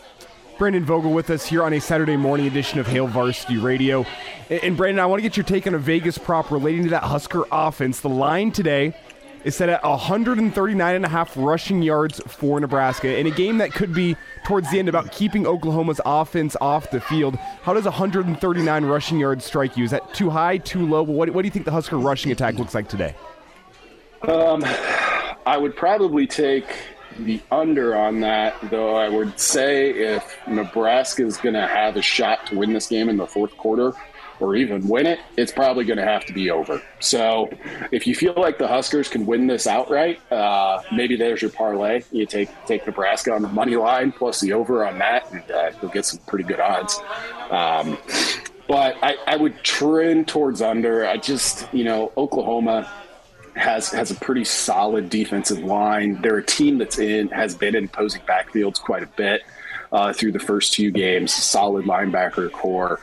Brandon Vogel with us here on a Saturday morning edition of Hail Varsity Radio. And Brandon, I want to get your take on a Vegas prop relating to that Husker offense. The line today is set at 139 and a half rushing yards for Nebraska in a game that could be towards the end about keeping Oklahoma's offense off the field. How does 139 rushing yards strike you? Is that too high, too low? What, what do you think the Husker rushing attack looks like today? Um, I would probably take the under on that, though I would say if Nebraska is going to have a shot to win this game in the fourth quarter or even win it, it's probably going to have to be over. So if you feel like the Huskers can win this outright, uh, maybe there's your parlay. You take take Nebraska on the money line plus the over on that, and uh, you'll get some pretty good odds. Um, but I, I would trend towards under. I just, you know, Oklahoma has has a pretty solid defensive line. They're a team that's in has been in backfields quite a bit uh, through the first two games. Solid linebacker core.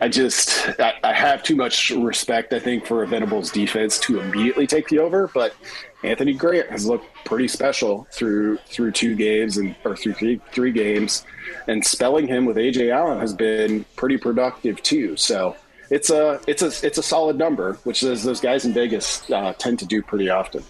I just I, I have too much respect, I think, for Venables' defense to immediately take the over. But Anthony Grant has looked pretty special through through two games and or through three three games, and spelling him with Ajay Allen has been pretty productive too. So it's a it's a it's a solid number, which is those guys in Vegas uh, tend to do pretty often.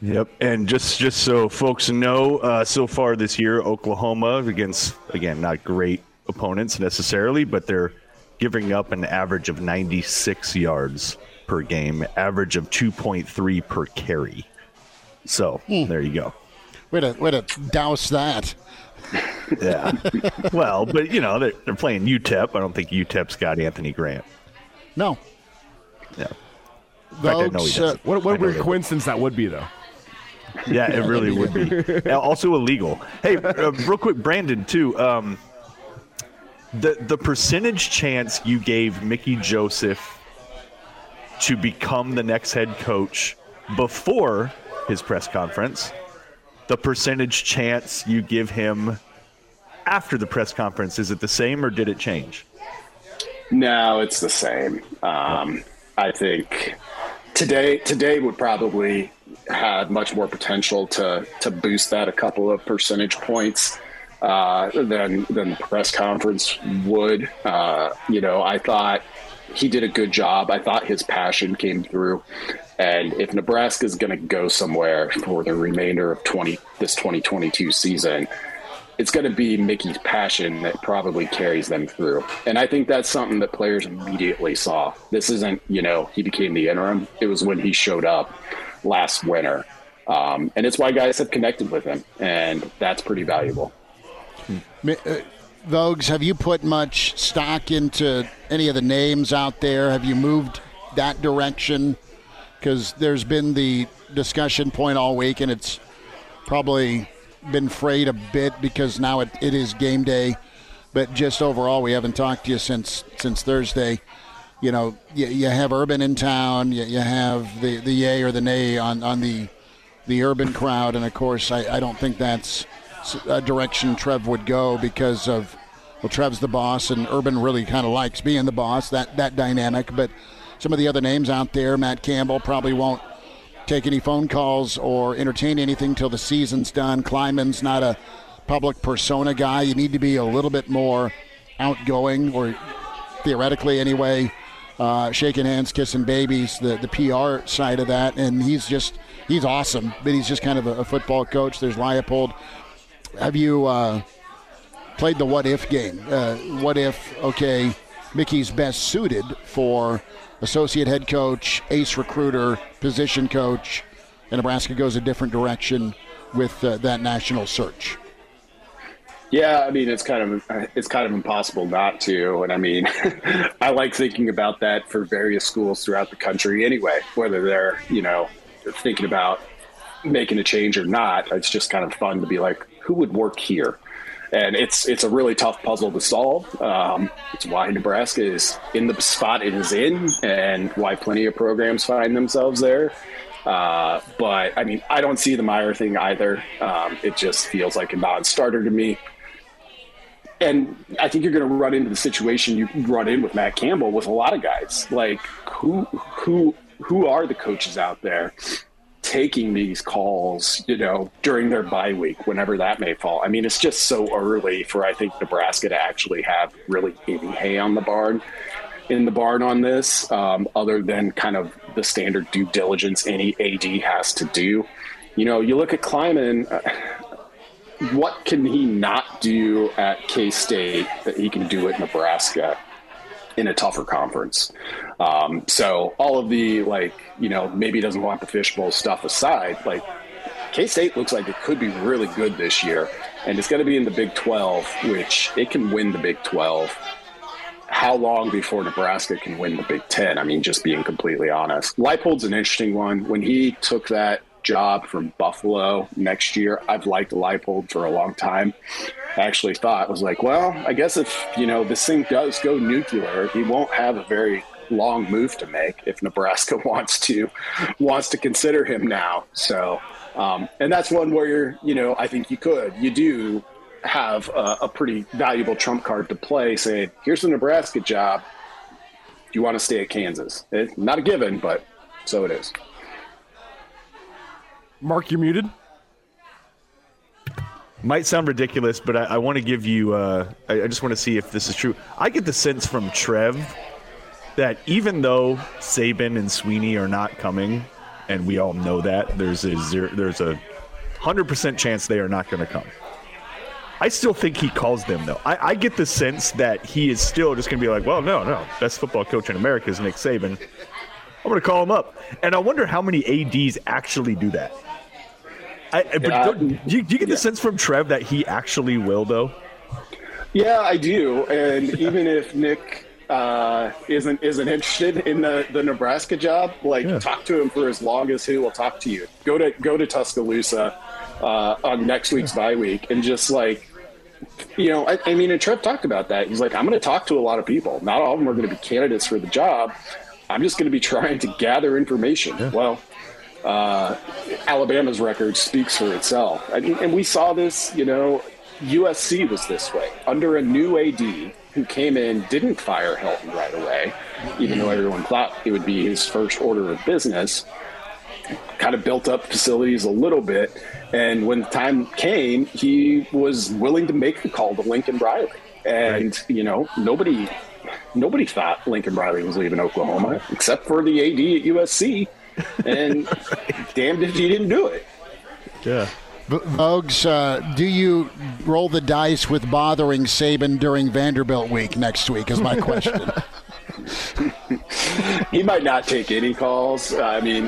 Yep, and just just so folks know, uh, so far this year, Oklahoma against again not great opponents necessarily, but they're giving up an average of 96 yards per game, average of 2.3 per carry. So there you go. Way to way to douse that. [LAUGHS] Yeah. well, but you know they're, they're playing UTEP. I don't think UTEP's got Anthony Grant. No. Yeah. In fact, I know he Folks, doesn't. uh, what, what weird they- coincidence that would be, though. Yeah, it really would be. [LAUGHS] Also illegal. Hey, uh, real quick, Brandon, too. Um, the the percentage chance you gave Mickey Joseph to become the next head coach before his press conference, the percentage chance you give him after the press conference, is it the same or did it change? No, it's the same. Um, I think today today would probably have much more potential to to boost that a couple of percentage points uh, than than the press conference would. Uh, you know, I thought he did a good job. I thought his passion came through. And if Nebraska is going to go somewhere for the remainder of 20 this 2022 season, it's going to be Mickey's passion that probably carries them through. And I think that's something that players immediately saw. This isn't, you know, he became the interim. It was when he showed up last winter. Um, and it's why guys have connected with him. And that's pretty valuable. Mi- uh, Vogues, have you put much stock into any of the names out there? Have you moved that direction? Because there's been the discussion point all week, and it's probably been frayed a bit because now it, it is game day. But just overall, we haven't talked to you since since Thursday. You know, you, you have Urban in town. You, you have the the yay or the nay on on the the urban crowd, and of course, I, I don't think that's a direction Trev would go because of well, Trev's the boss, and Urban really kind of likes being the boss. That that dynamic, but some of the other names out there, Matt Campbell probably won't take any phone calls or entertain anything till the season's done. Klieman's not a public persona guy. You need to be a little bit more outgoing, or theoretically anyway, uh, shaking hands, kissing babies, the the PR side of that. And he's just he's awesome, but he's just kind of a, a football coach. There's Leipold. Have you uh, played the what if game? Uh, what if okay, Mickey's best suited for associate head coach, ace recruiter, position coach, and Nebraska goes a different direction with uh, that national search. Yeah, I mean it's kind of it's kind of impossible not to, and I mean [LAUGHS] I like thinking about that for various schools throughout the country anyway, whether they're you know thinking about making a change or not. It's just kind of fun to be like, who would work here? And it's it's a really tough puzzle to solve. Um, it's why Nebraska is in the spot it is in, and why plenty of programs find themselves there. Uh, but I mean, I don't see the Meyer thing either. Um, it just feels like a non-starter to me and I think you're going to run into the situation you run in with Matt Campbell with a lot of guys. Like who who who are the coaches out there taking these calls? You know, during their bye week, whenever that may fall. I mean, it's just so early for I think Nebraska to actually have really any hay on the barn in the barn on this, um, other than kind of the standard due diligence any AD has to do. You know, you look at Klieman. Uh, what can he not do at K State that he can do at Nebraska in a tougher conference? Um, so all of the like, you know, maybe doesn't want the fishbowl stuff aside. Like K State looks like it could be really good this year, and it's going to be in the Big 12, which it can win the Big 12. How long before Nebraska can win the Big 10? I mean, just being completely honest. Leipold's an interesting one. When he took that job from Buffalo next year, I've liked Leipold for a long time. I actually thought, was like, well, I guess if, you know, this thing does go nuclear, he won't have a very long move to make if Nebraska [LAUGHS] wants to wants to consider him now. So, um, and that's one where you're, you know, I think you could, you do have a, a pretty valuable trump card to play. Saying, here's the Nebraska job. You want to stay at Kansas? It's not a given, but so it is. Mark, you're muted. Might sound ridiculous, but I, I want to give you. Uh, I, I just want to see if this is true. I get the sense from Trev that even though Saban and Swinney are not coming, and we all know that there's a zero, there's a hundred percent chance they are not going to come. I still think he calls them though. I, I get the sense that he is still just going to be like, well, no, no, best football coach in America is Nick Saban. I'm going to call him up, and I wonder how many ads actually do that. I, but Yeah. don't- you, do you get the sense from Trev that he actually will though? Yeah, I do. And [LAUGHS] even if Nick uh, isn't isn't interested in the, the Nebraska job, like talk to him for as long as he will talk to you. Go to go to Tuscaloosa uh, on next week's bye week and just like you know, I, I mean, and Trev talked about that. He's like, I'm going to talk to a lot of people. Not all of them are going to be candidates for the job. I'm just going to be trying to gather information. Well, uh, Alabama's record speaks for itself. I mean, and we saw this, you know, USC was this way under a new AD who came in, didn't fire Helton right away, even though everyone thought it would be his first order of business. Kind of built up facilities a little bit, and when the time came, he was willing to make the call to Lincoln Riley. And you know, nobody, nobody thought Lincoln Riley was leaving Oklahoma, except for the AD at USC. And damned if he didn't do it. Yeah. V- Vogues, uh, do you roll the dice with bothering Saban during Vanderbilt week next week? Is my question. [LAUGHS] he might not take any calls. I mean,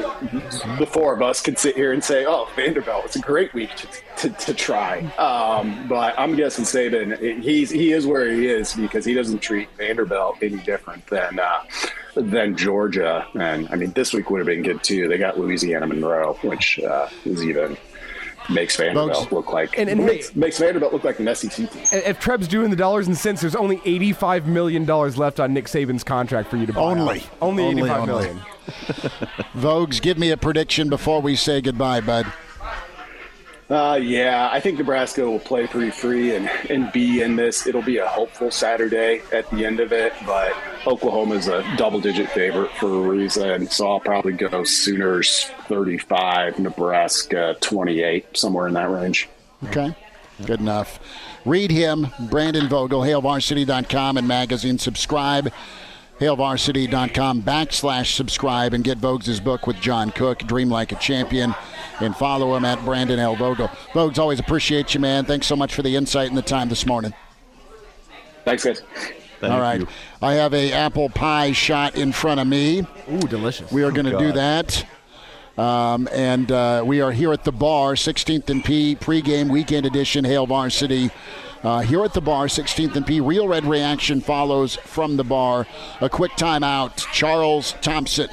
the four of us could sit here and say, "Oh, Vanderbilt, it's a great week to, to, to try." Um, but I'm guessing Saban, he's he is where he is because he doesn't treat Vanderbilt any different than uh, than Georgia. And I mean, this week would have been good too. They got Louisiana Monroe, which uh, is even makes Vanderbilt look like And- and hey- makes, makes Vanderbilt look like an SEC team. If Trev's doing the dollars and cents, there's only $85 million left on Nick Saban's contract for you to buy. Only. out. Only Only, 85 only. million. Vogues, give me a prediction before we say goodbye, bud. Uh, yeah, I think Nebraska will play pretty free and, and be in this. It'll be a hopeful Saturday at the end of it, but Oklahoma's a double digit favorite for a reason. So I'll probably go Sooners 35, Nebraska 28, somewhere in that range. Okay. Good enough. Read him, Brandon Vogel, HailVarsity.com and magazine. Subscribe, HailVarsity.com backslash subscribe and get Vogues' book with John Cook, Dream Like a Champion, and follow him at Brandon L. Vogel. Vogues, always appreciate you, man. Thanks so much for the insight and the time this morning. Thanks, guys. All right. I have a apple pie shot in front of me. Ooh, delicious. We are going to do that. Um, and uh, we are here at the bar, 16th and P pregame weekend edition, Hail Varsity. Uh, here at the bar, 16th and P. Real Red Reaction follows from the bar. A quick timeout. Charles Thompson.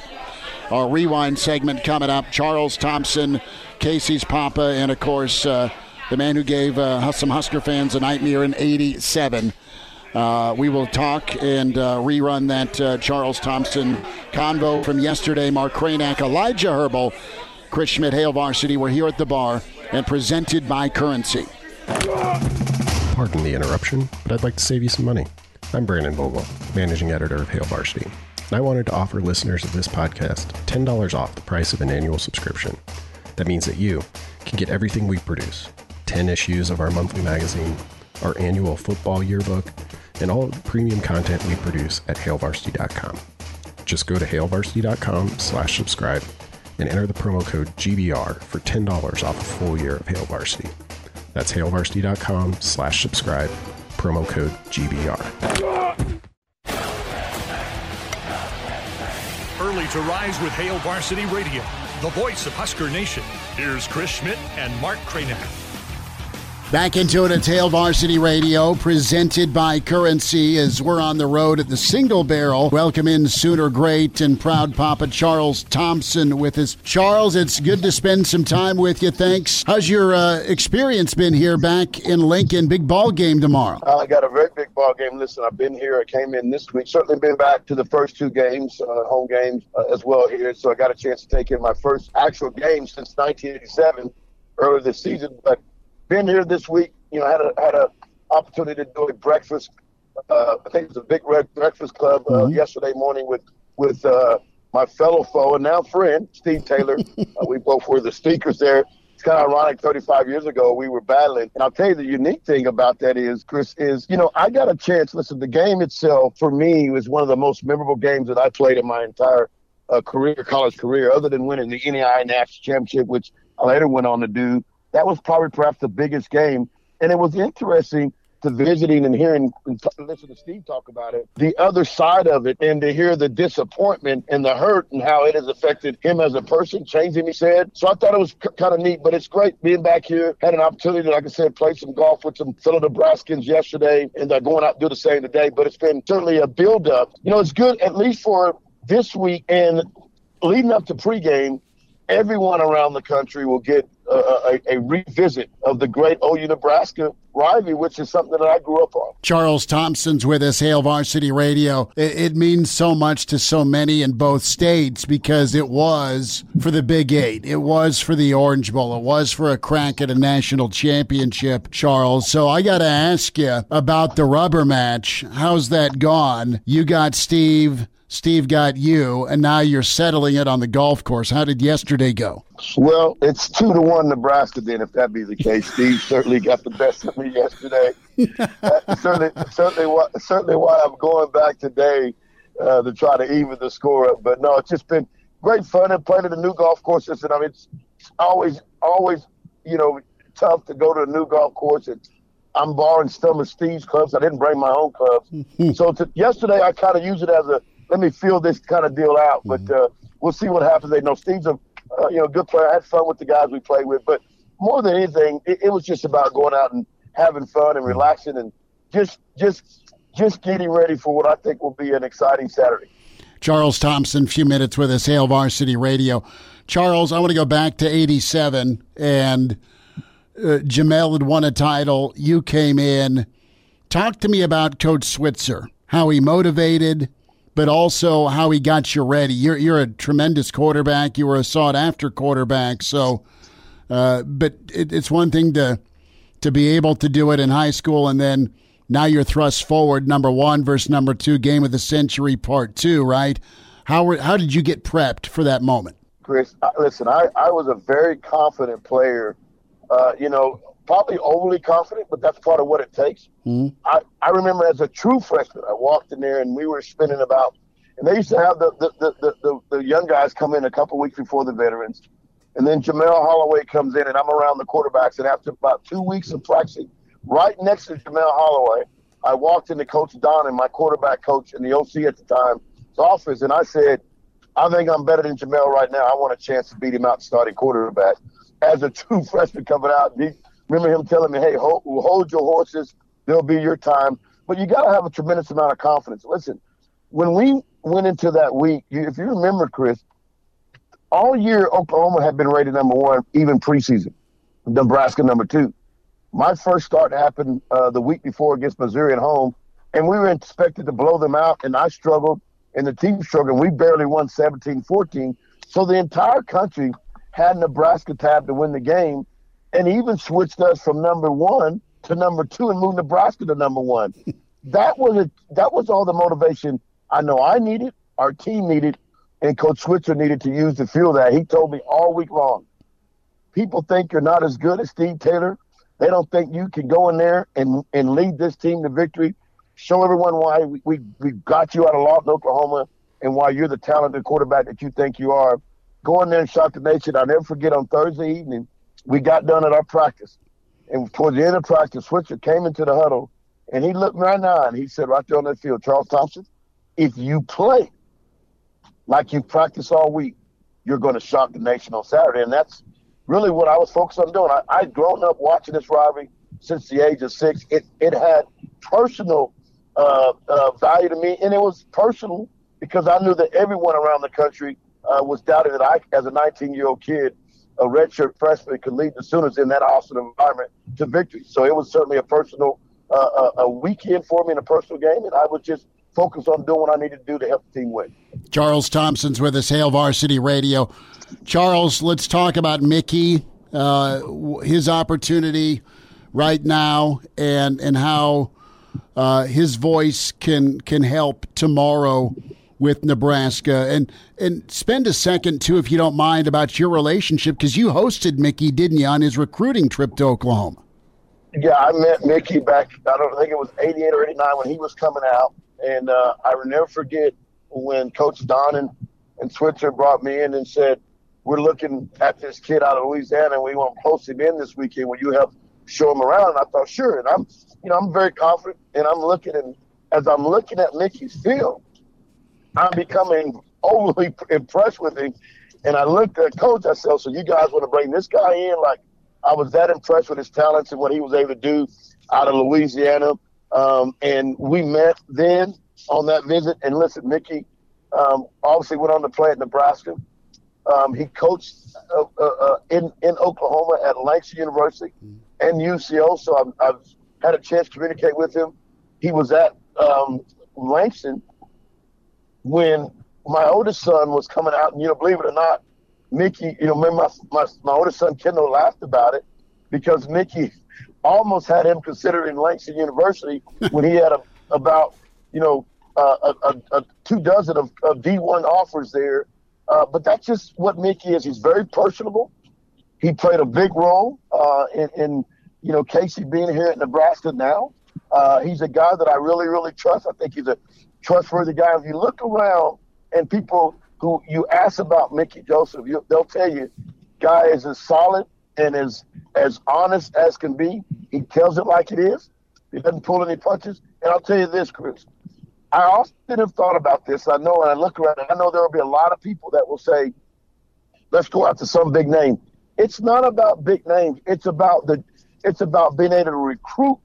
Our rewind segment coming up. Charles Thompson, Casey's Papa, and of course, uh, the man who gave uh, some Husker fans a nightmare in 87. Uh, we will talk and uh, rerun that uh, Charles Thompson convo from yesterday. Mark Kranak, Elijah Herbal, Chris Schmidt, Hail Varsity. We're here at the bar and presented by Currency. Pardon the interruption, but I'd like to save you some money. I'm Brandon Vogel, managing editor of Hail Varsity, and I wanted to offer listeners of this podcast $10 off the price of an annual subscription. That means that you can get everything we produce 10 issues of our monthly magazine, our annual football yearbook, and all the premium content we produce at hailvarsity.com. Just go to hailvarsity.com slash subscribe and enter the promo code GBR for $10 off a full year of Hail Varsity. That's hailvarsity.com slash subscribe, promo code GBR. Early to rise with Hail Varsity Radio, the voice of Husker Nation. Here's Chris Schmidt and Mark Cranack. Back into it at Hail Varsity Radio, presented by Currency, as we're on the road at the Single Barrel. Welcome in Sooner Great and proud Papa Charles Thompson with us. Charles, it's good to spend some time with you. Thanks. How's your uh, experience been here back in Lincoln? Big ball game tomorrow. I got a very big ball game. Listen, I've been here. I came in this week. Certainly been back to the first two games, uh, home games uh, as well here. So I got a chance to take in my first actual game since 1987, earlier this season. But been here this week. You know, had a had a opportunity to do a breakfast. Uh, I think it was a big red breakfast club uh, Mm-hmm. yesterday morning with with uh, my fellow foe and now friend Steve Taylor. [LAUGHS] uh, we both were the speakers there. It's kind of ironic. 35 years ago, we were battling, and I'll tell you the unique thing about that is, Chris, is you know I got a chance. Listen, the game itself for me was one of the most memorable games that I played in my entire uh, career, college career, other than winning the NEI National Championship, which I later went on to do that was probably perhaps the biggest game. And it was interesting to visiting and hearing and t- listen to Steve talk about it, the other side of it, and to hear the disappointment and the hurt and how it has affected him as a person, changed him, he said. So I thought it was c- kind of neat, but it's great being back here. Had an opportunity, like I said, play some golf with some fellow Nebraskans yesterday, and they're going out do the same today. But it's been certainly a build up. You know, it's good at least for this week and leading up to pregame. Everyone around the country will get a, a, a revisit of the great OU Nebraska rivalry, which is something that I grew up on. Charles Thompson's with us, Hail Varsity Radio. It, it means so much to so many in both states because it was for the Big Eight. It was for the Orange Bowl. It was for a crack at a national championship, Charles. So I got to ask you about the rubber match. How's that gone? You got Steve. Steve got you, and now you're settling it on the golf course. How did yesterday go? Well, it's two to one Nebraska. Then, if that be the case, Steve [LAUGHS] certainly got the best of me yesterday. Uh, certainly, certainly, why, certainly why I'm going back today uh, to try to even the score up. But no, it's just been great fun and playing at a new golf course. And I mean, it's always, always, you know, tough to go to a new golf course. And I'm borrowing some of Steve's clubs. I didn't bring my own clubs. [LAUGHS] so to, yesterday, I kind of used it as a let me feel this kind of deal out. But uh, we'll see what happens. They know Steve's a uh, you know good player. I had fun with the guys we played with, but more than anything, it, it was just about going out and having fun and relaxing and just just just getting ready for what I think will be an exciting Saturday. Charles Thompson, few minutes with us, Hail Varsity Radio. Charles, I want to go back to 87 and uh, Jamelle had won a title. You came in. Talk to me about Coach Switzer, how he motivated, but also how he got you ready. You're, you're a tremendous quarterback. You were a sought after quarterback. So, uh, but it, it's one thing to, to be able to do it in high school and then now you're thrust forward number one versus number two game of the century part two right how were, how did you get prepped for that moment Chris, listen, I, I was a very confident player. Uh, you know, probably overly confident, but that's part of what it takes. Mm-hmm. I, I remember as a true freshman, I walked in there and we were spinning about, and they used to have the the, the, the, the, young guys come in a couple weeks before the veterans. And then Jamelle Holieway comes in, and I'm around the quarterbacks. And after about two weeks of practicing, right next to Jamelle Holieway, I walked into Coach Don and my quarterback coach and the OC at the time's office, and I said, I think I'm better than Jamelle right now. I want a chance to beat him out starting quarterback. As a true [LAUGHS] freshman coming out, he, remember him telling me, hey, hold, hold your horses. There'll be your time. But you got to have a tremendous amount of confidence. Listen, when we went into that week, you, if you remember, Chris, all year Oklahoma had been rated number one, even preseason. Nebraska number two. My first start happened uh, the week before against Missouri at home, and we were expected to blow them out, and I struggled, and the team struggled. We barely won 17-14. So the entire country had Nebraska tabbed to win the game, and even switched us from number one to number two and moved Nebraska to number one. [LAUGHS] that was a, that was all the motivation I know I needed, our team needed, and Coach Switzer needed to use to fuel that. He told me all week long, people think you're not as good as Steve Taylor. They don't think you can go in there and, and lead this team to victory. Show everyone why we, we, we got you out of Lawton, Oklahoma, and why you're the talented quarterback that you think you are. Go in there and shock the nation. I'll never forget on Thursday evening, we got done at our practice. And towards the end of practice, Switzer came into the huddle and he looked right now and he said right there on that field, Charles Thompson, if you play like you practice all week, you're going to shock the nation on Saturday. And that's really what I was focused on doing. I, I'd grown up watching this rivalry since the age of six. It it had personal uh, uh, value to me, and it was personal because I knew that everyone around the country uh, was doubting that I, as a 19 year old kid, a redshirt freshman, could lead the Sooners in that awesome environment to victory. So it was certainly a personal uh, a, weekend for me in a personal game, and I was just focused on doing what I needed to do to help the team win. Charles Thompson's with us, Hail Varsity Radio. Charles, let's talk about Mickey, uh, his opportunity right now, and and how uh, his voice can can help tomorrow with Nebraska. And and spend a second too, if you don't mind, about your relationship because you hosted Mickey, didn't you, on his recruiting trip to Oklahoma? Yeah, I met Mickey back. I don't think it was '88 or '89 when he was coming out, and uh, I will never forget when Coach Don and, and Switzer brought me in and said, "We're looking at this kid out of Louisiana, and we want to post him in this weekend. Will you help show him around?" And I thought, "Sure." And I'm, you know, I'm very confident, and I'm looking, and as I'm looking at Mickey's film, I'm becoming overly [LAUGHS] impressed with him. And I looked at Coach. I said, "So you guys want to bring this guy in?" Like I was that impressed with his talents and what he was able to do out of Louisiana. Um, and we met then on that visit. And listen, Mickey um, obviously went on to play at Nebraska. Um, he coached uh, uh, uh in in Oklahoma at Langston University and UCO. So I've, I've, had a chance to communicate with him. He was at um, Langston when my oldest son was coming out, and you know, believe it or not, Mickey, you know, my, my, my oldest son Kendall laughed about it because Mickey [LAUGHS] almost had him considering Langston University when he had a, about, you know, uh, a, a, a, two dozen of, of D1 offers there. Uh, but that's just what Mickey is. He's very personable. He played a big role uh, in, in, you know, Casey being here at Nebraska now. Uh, he's a guy that I really, really trust. I think he's a trustworthy guy. If you look around and people who you ask about Mickey Joseph, you, they'll tell you, guy is as solid and as as honest as can be. He tells it like it is. He doesn't pull any punches. And I'll tell you this, Chris. I often have thought about this. I know, and I look around, and I know there will be a lot of people that will say, "Let's go out to some big name." It's not about big names. It's about the. It's about being able to recruit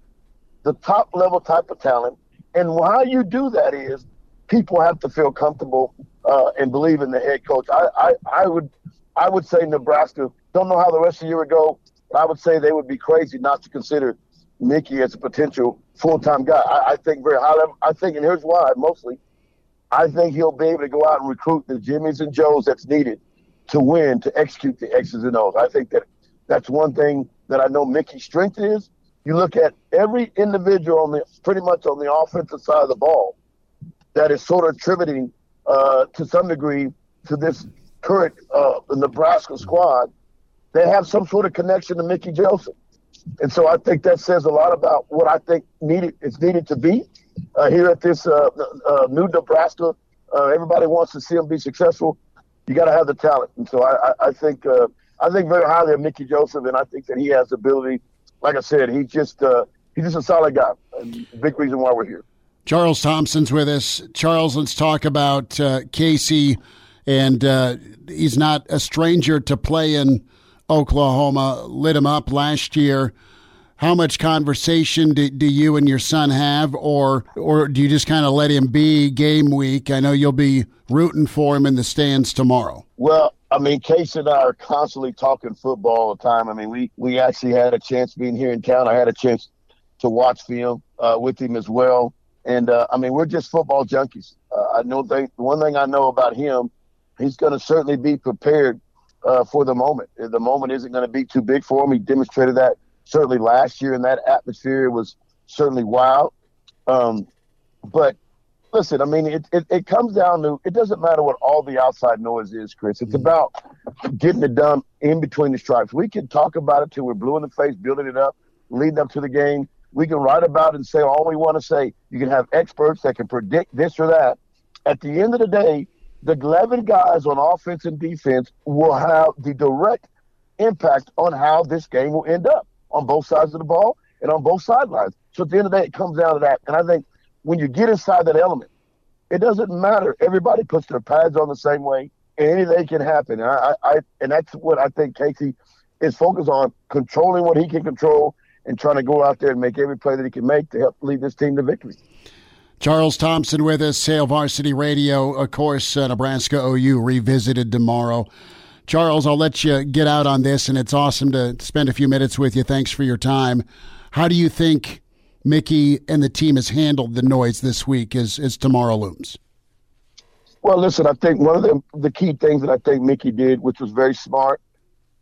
the top level type of talent. And how you do that is people have to feel comfortable uh, and believe in the head coach. I, I, I would I would say Nebraska. Don't know how the rest of the year would go, but I would say they would be crazy not to consider Mickey as a potential full time guy. I, I think very highly. I think, and here's why mostly. I think he'll be able to go out and recruit the Jimmys and Joes that's needed to win, to execute the X's and O's. I think that that's one thing that I know Mickey's strength is. You look at every individual on the pretty much on the offensive side of the ball that is sort of attributing uh, to some degree to this current uh, Nebraska squad, they have some sort of connection to Mickey Joseph. And so I think that says a lot about what I think needed is needed to be uh, here at this uh, uh, new Nebraska. Uh, everybody wants to see them be successful. You got to have the talent, and so I, I, I think I think very highly of Mickey Joseph, and I think that he has the ability. Like I said, he just he's just a solid guy. big reason why we're here. Charles Thompson's with us. Charles, let's talk about uh, Casey. And uh, he's not a stranger to play in Oklahoma. Lit him up last year. How much conversation do, do you and your son have, or or do you just kind of let him be game week? I know you'll be rooting for him in the stands tomorrow. Well, I mean, Case and I are constantly talking football all the time. I mean, we we actually had a chance being here in town. I had a chance to watch film uh, with him as well. And uh, I mean, we're just football junkies. Uh, I know they, one thing I know about him, he's going to certainly be prepared uh, for the moment. The moment isn't going to be too big for him. He demonstrated that certainly last year, and that atmosphere was certainly wild. Um, but listen, I mean, it, it, it, comes down to it doesn't matter what all the outside noise is, Chris. It's mm-hmm. about getting it done in between the stripes. We can talk about it till we're blue in the face, building it up, leading up to the game. We can write about it and say all we want to say. You can have experts that can predict this or that. At the end of the day, the 11 guys on offense and defense will have the direct impact on how this game will end up on both sides of the ball and on both sidelines. So at the end of the day, it comes down to that. And I think when you get inside that element, it doesn't matter. Everybody puts their pads on the same way, and anything can happen. And I, I, and that's what I think Casey is focused on controlling what he can control and trying to go out there and make every play that he can make to help lead this team to victory. Charles Thompson with us, Hail Varsity Radio. Of course, uh, Nebraska OU revisited tomorrow. Charles, I'll let you get out on this, and it's awesome to spend a few minutes with you. Thanks for your time. How do you think Mickey and the team has handled the noise this week as, as tomorrow looms? Well, listen, I think one of the, the key things that I think Mickey did, which was very smart,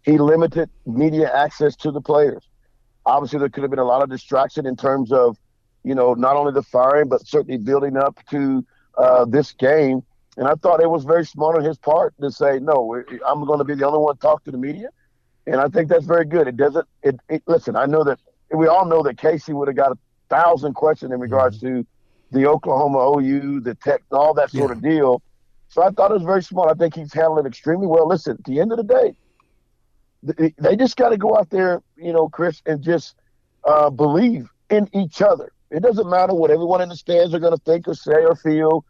he limited media access to the players. Obviously, there could have been a lot of distraction in terms of, you know, not only the firing, but certainly building up to uh, this game. And I thought it was very smart on his part to say, no, I'm going to be the only one to talk to the media. And I think that's very good. It doesn't, it, it listen, I know that we all know that Casey would have got thousand questions in regards mm-hmm. to the Oklahoma OU, the tech, all that sort yeah. of deal. So I thought it was very smart. I think he's handled it extremely well. Listen, at the end of the day, they just got to go out there, you know, Chris, and just uh, believe in each other. It doesn't matter what everyone in the stands are going to think or say or feel.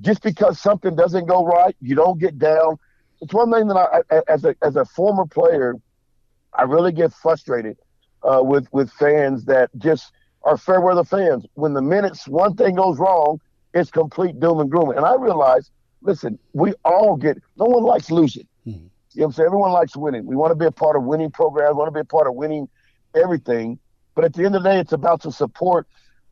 Just because something doesn't go right, you don't get down. It's one thing that I, as a as a former player, I really get frustrated uh, with with fans that just are fair weather fans. When the minutes one thing goes wrong, it's complete doom and gloom. And I realize, listen, we all get. No one likes losing. Mm-hmm. You know what I'm saying? Everyone likes winning. We want to be a part of winning programs, want to be a part of winning everything. But at the end of the day, it's about to support.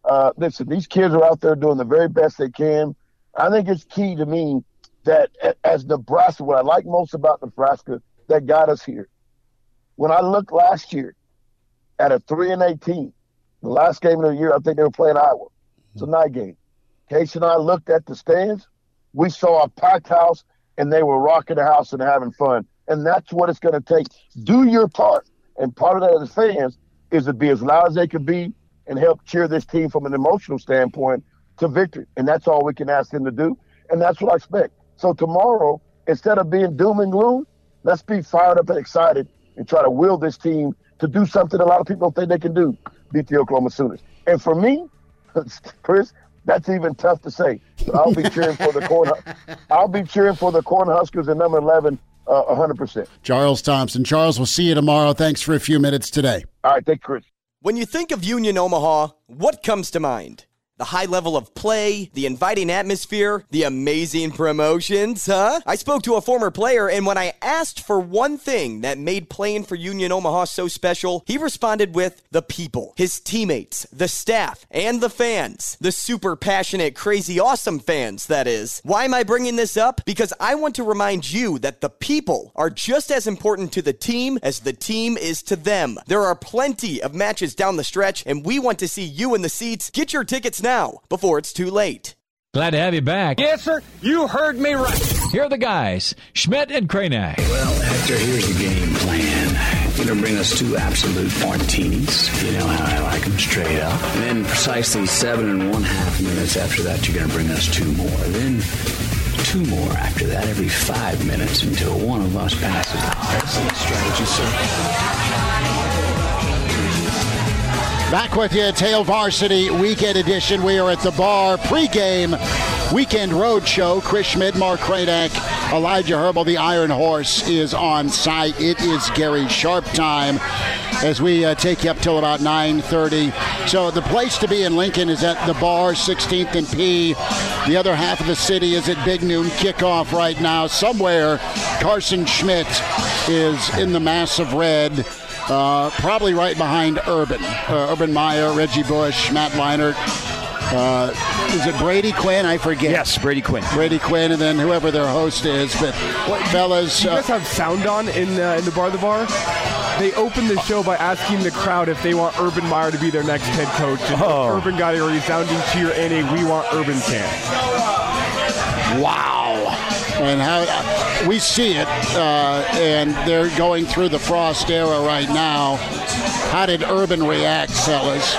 Uh, listen, these kids are out there doing the very best they can. I think it's key to me that as Nebraska, what I like most about Nebraska that got us here. When I looked last year at a three and eighteen, the last game of the year, I think they were playing Iowa. It's a mm-hmm. night game. Casey and I looked at the stands. We saw a packed house, and they were rocking the house and having fun and that's what it's going to take. Do your part, and part of that as fans is to be as loud as they can be and help cheer this team from an emotional standpoint to victory, and that's all we can ask them to do, and that's what I expect. So tomorrow, instead of being doom and gloom, let's be fired up and excited and try to will this team to do something a lot of people think they can do, beat the Oklahoma Sooners. And for me, [LAUGHS] Chris, that's even tough to say. So I'll be cheering for the corn. [LAUGHS] I'll be cheering for the Cornhuskers at number eleven uh, 100%. Charles Thompson. Charles, we'll see you tomorrow. Thanks for a few minutes today. All right. Thank you, Chris. When you think of Union Omaha, what comes to mind? The high level of play, the inviting atmosphere, the amazing promotions, huh? I spoke to a former player, and when I asked for one thing that made playing for Union Omaha so special, he responded with the people, his teammates, the staff, and the fans. The super passionate, crazy, awesome fans, that is. Why am I bringing this up? Because I want to remind you that the people are just as important to the team as the team is to them. There are plenty of matches down the stretch, and we want to see you in the seats. Get your tickets now now before it's too late. Glad to have you back. Yes, sir. You heard me right. Here are the guys, Schmidt and Kranak. Well, Hector, here's the game plan. You're going to bring us two absolute martinis. You know how I like them straight up. And then precisely seven and one half minutes after that, you're going to bring us two more. Then two more after that every five minutes until one of us passes. The excellent strategy, sir. Back with you, Hail Varsity Weekend Edition. We are at the bar pregame weekend road show. Chris Schmidt, Mark Kranak, Elijah Herbal, the Iron Horse is on site. It is Gary Sharp time as we uh, take you up till about 9.30. So the place to be in Lincoln is at the bar, 16th and P. The other half of the city is at Big Noon Kickoff right now. Somewhere, Carson Schmidt is in the massive red uh, probably right behind Urban. Uh, Urban Meyer, Reggie Bush, Matt Leinart. Uh, is it Brady Quinn? I forget. Yes, Brady Quinn. Brady Quinn, and then whoever their host is. But what, fellas, you guys uh, have sound on in uh, in the bar. The bar. They opened the show by asking the crowd if they want Urban Meyer to be their next head coach. And oh. Urban got a resounding cheer and a "We Want Urban" chant. Wow and how we see it, uh, and they're going through the frost era right now. How did Urban react, fellas?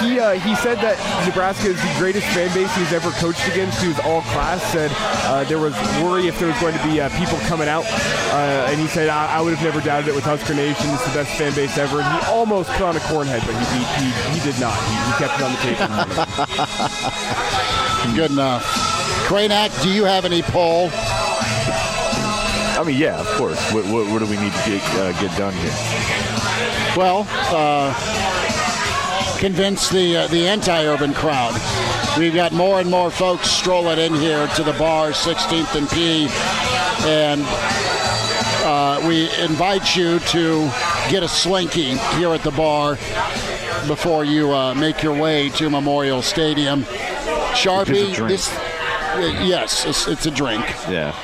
He, uh, he said that Nebraska is the greatest fan base he's ever coached against. He was all class. Said uh, there was worry if there was going to be uh, people coming out, uh, and he said I, I, would have never doubted it with Husker Nation. It's the best fan base ever. And he almost put on a cornhead, but he he, he, he did not. He, he kept it on the table. [LAUGHS] Good enough. Kranak, do you have any poll? I mean, yeah, of course. What, what, what do we need to get uh, get done here? Well, uh, convince the uh, the anti-urban crowd. We've got more and more folks strolling in here to the bar, 16th and P, and uh, we invite you to get a slinky here at the bar before you uh, make your way to Memorial Stadium. Sharpie, this yes, it's, it's a drink. Yeah.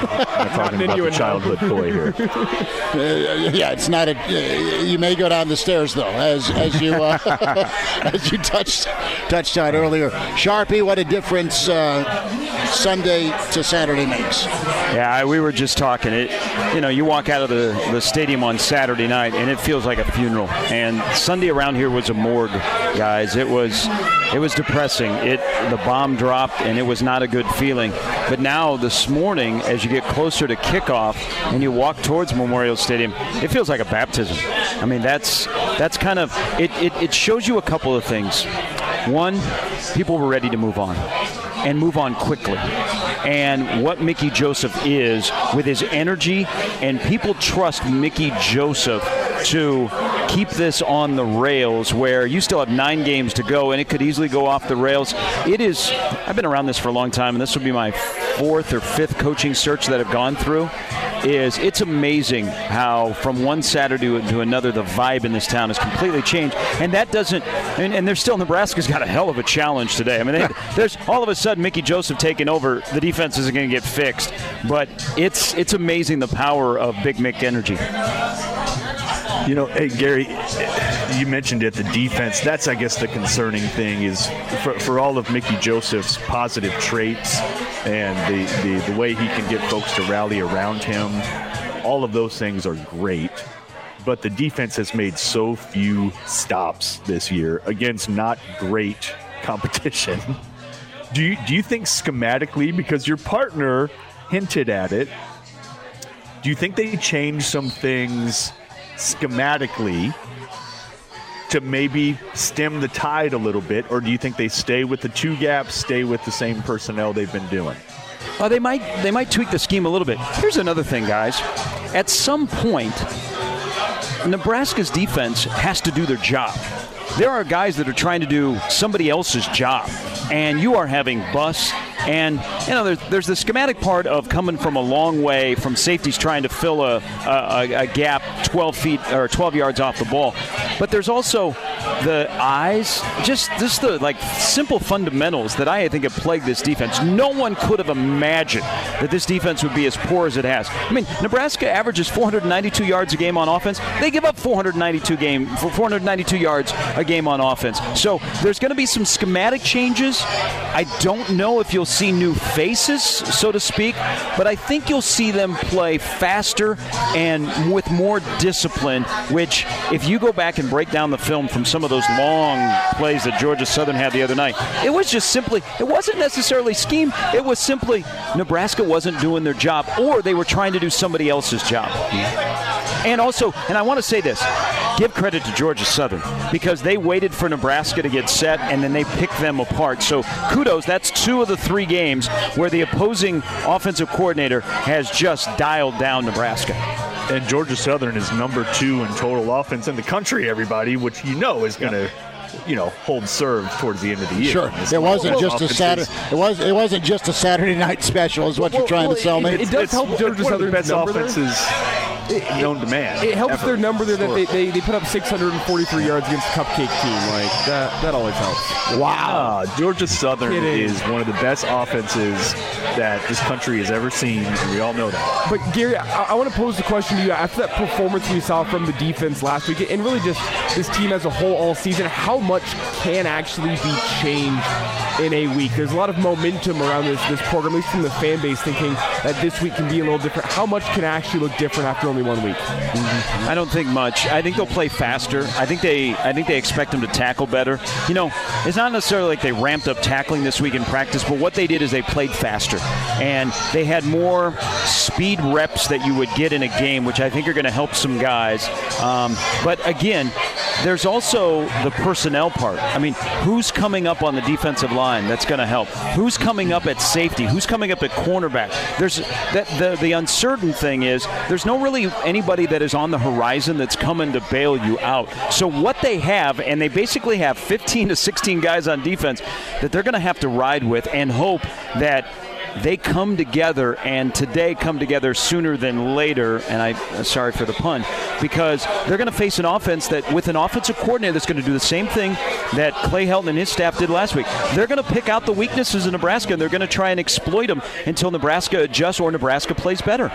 I'm talking [LAUGHS] about the childhood toy here. Uh, yeah, it's not a. Uh, you may go down the stairs though, as as you uh, [LAUGHS] as you touched touched on earlier. Sharpie, what a difference uh, Sunday to Saturday makes. Yeah, we were just talking. It, you know, you walk out of the, the stadium on Saturday night, and it feels like a funeral. And Sunday around here was a morgue, guys. It was it was depressing. It the bomb dropped, and it was not a good feeling. But now this morning, as you get closer to kickoff and you walk towards Memorial Stadium, it feels like a baptism. I mean, that's that's kind of it. It, it shows you a couple of things. One, people were ready to move on and move on quickly. And what Mickey Joseph is with his energy, and people trust Mickey Joseph to keep this on the rails where you still have nine games to go and it could easily go off the rails. It is, I've been around this for a long time, and this will be my fourth or fifth coaching search that I've gone through is it's amazing how from one Saturday to, another the vibe in this town has completely changed, and that doesn't. And, and there's still Nebraska's got a hell of a challenge today. I mean, they, [LAUGHS] there's all of a sudden Mickey Joseph taking over, the defense isn't going to get fixed, but it's it's amazing the power of Big Mick energy. You know, hey Gary, you mentioned it. The defense. That's, I guess, the concerning thing is for, for all of Mickey Joseph's positive traits and the, the the way he can get folks to rally around him. All of those things are great, but the defense has made so few stops this year against not great competition. [LAUGHS] Do you do you think schematically, because your partner hinted at it, do you think they changed some things schematically to maybe stem the tide a little bit, or do you think they stay with the two gaps, stay with the same personnel they've been doing? Well, they might they might tweak the scheme a little bit. Here's another thing, guys. At some point, Nebraska's defense has to do their job. There are guys that are trying to do somebody else's job, and you are having busts. And you know, there's, there's the schematic part of coming from a long way from safeties trying to fill a, a, a gap 12 feet or 12 yards off the ball. But there's also the eyes, just just the like simple fundamentals that I think have plagued this defense. No one could have imagined that this defense would be as poor as it has. I mean, Nebraska averages 492 yards a game on offense. They give up 492 game 492 yards a game on offense. So there's going to be some schematic changes. I don't know if you'll see new faces, so to speak, but I think you'll see them play faster and with more discipline. Which, if you go back and break down the film from some of those long plays that Georgia Southern had the other night, it was just simply, it wasn't necessarily scheme. It was simply Nebraska wasn't doing their job, or they were trying to do somebody else's job. And also, and I want to say this give credit to Georgia Southern because they waited for Nebraska to get set and then they picked them apart. So kudos, that's two of the three games where the opposing offensive coordinator has just dialed down Nebraska. And Georgia Southern is number two in total offense in the country, everybody, which you know is going to, you know, hold serve towards the end of the year. Sure, This it wasn't level of just a Saturday. It was. It wasn't just a Saturday night special. Is what you're trying to sell me. It, does help Georgia one Southern's best number there. offenses known to man. It helps ever. their number there that they, they, they put up 643 yards against a cupcake team. Like that that always helps. Wow. Ah, Georgia Southern Kidding. is one of the best offenses that this country has ever seen, and we all know that. But Gary, I, I want to pose the question to you after that performance we saw from the defense last week, and really just this team as a whole all season. How much can actually be changed in a week? There's a lot of momentum around this this program, at least from the fan base, thinking that this week can be a little different. How much can actually look different after only one week? I don't think much. I think they'll play faster. I think they I think they expect them to tackle better. You know, it's not necessarily like they ramped up tackling this week in practice, but what they did is they played faster. And they had more speed reps that you would get in a game, which I think are going to help some guys. Um, but again, there's also the personnel part. I mean, who's coming up on the defensive line that's going to help? Who's coming up at safety? Who's coming up at cornerback? There's that the the uncertain thing is there's no really anybody that is on the horizon that's coming to bail you out. So what they have, and they basically have 15 to 16 guys on defense that they're going to have to ride with and hope that they come together and today come together sooner than later and i uh, sorry for the pun because they're going to face an offense that with an offensive coordinator that's going to do the same thing that clay helton and his staff did last week they're going to pick out the weaknesses in nebraska and they're going to try and exploit them until nebraska adjusts or nebraska plays better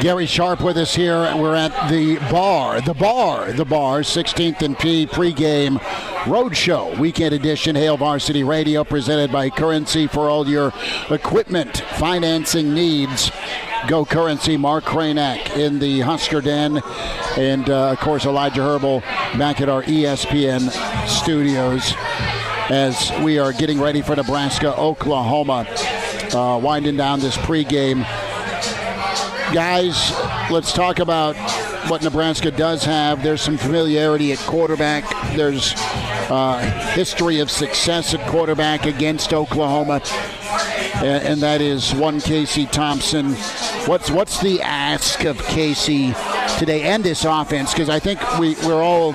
Gary Sharp with us here. We're at the bar, the bar, the bar, 16th and P pregame roadshow, weekend edition, Hail Varsity Radio, presented by Currency for all your equipment financing needs. Go Currency, Mark Kranak in the Husker Den, and uh, of course Elijah Herbal back at our ESPN studios as we are getting ready for Nebraska, Oklahoma, uh, winding down this pregame guys, let's talk about what Nebraska does have. There's some familiarity at quarterback. There's uh, history of success at quarterback against Oklahoma, and, and that is one Casey Thompson. What's what's the ask of Casey today and this offense? Because I think we we're all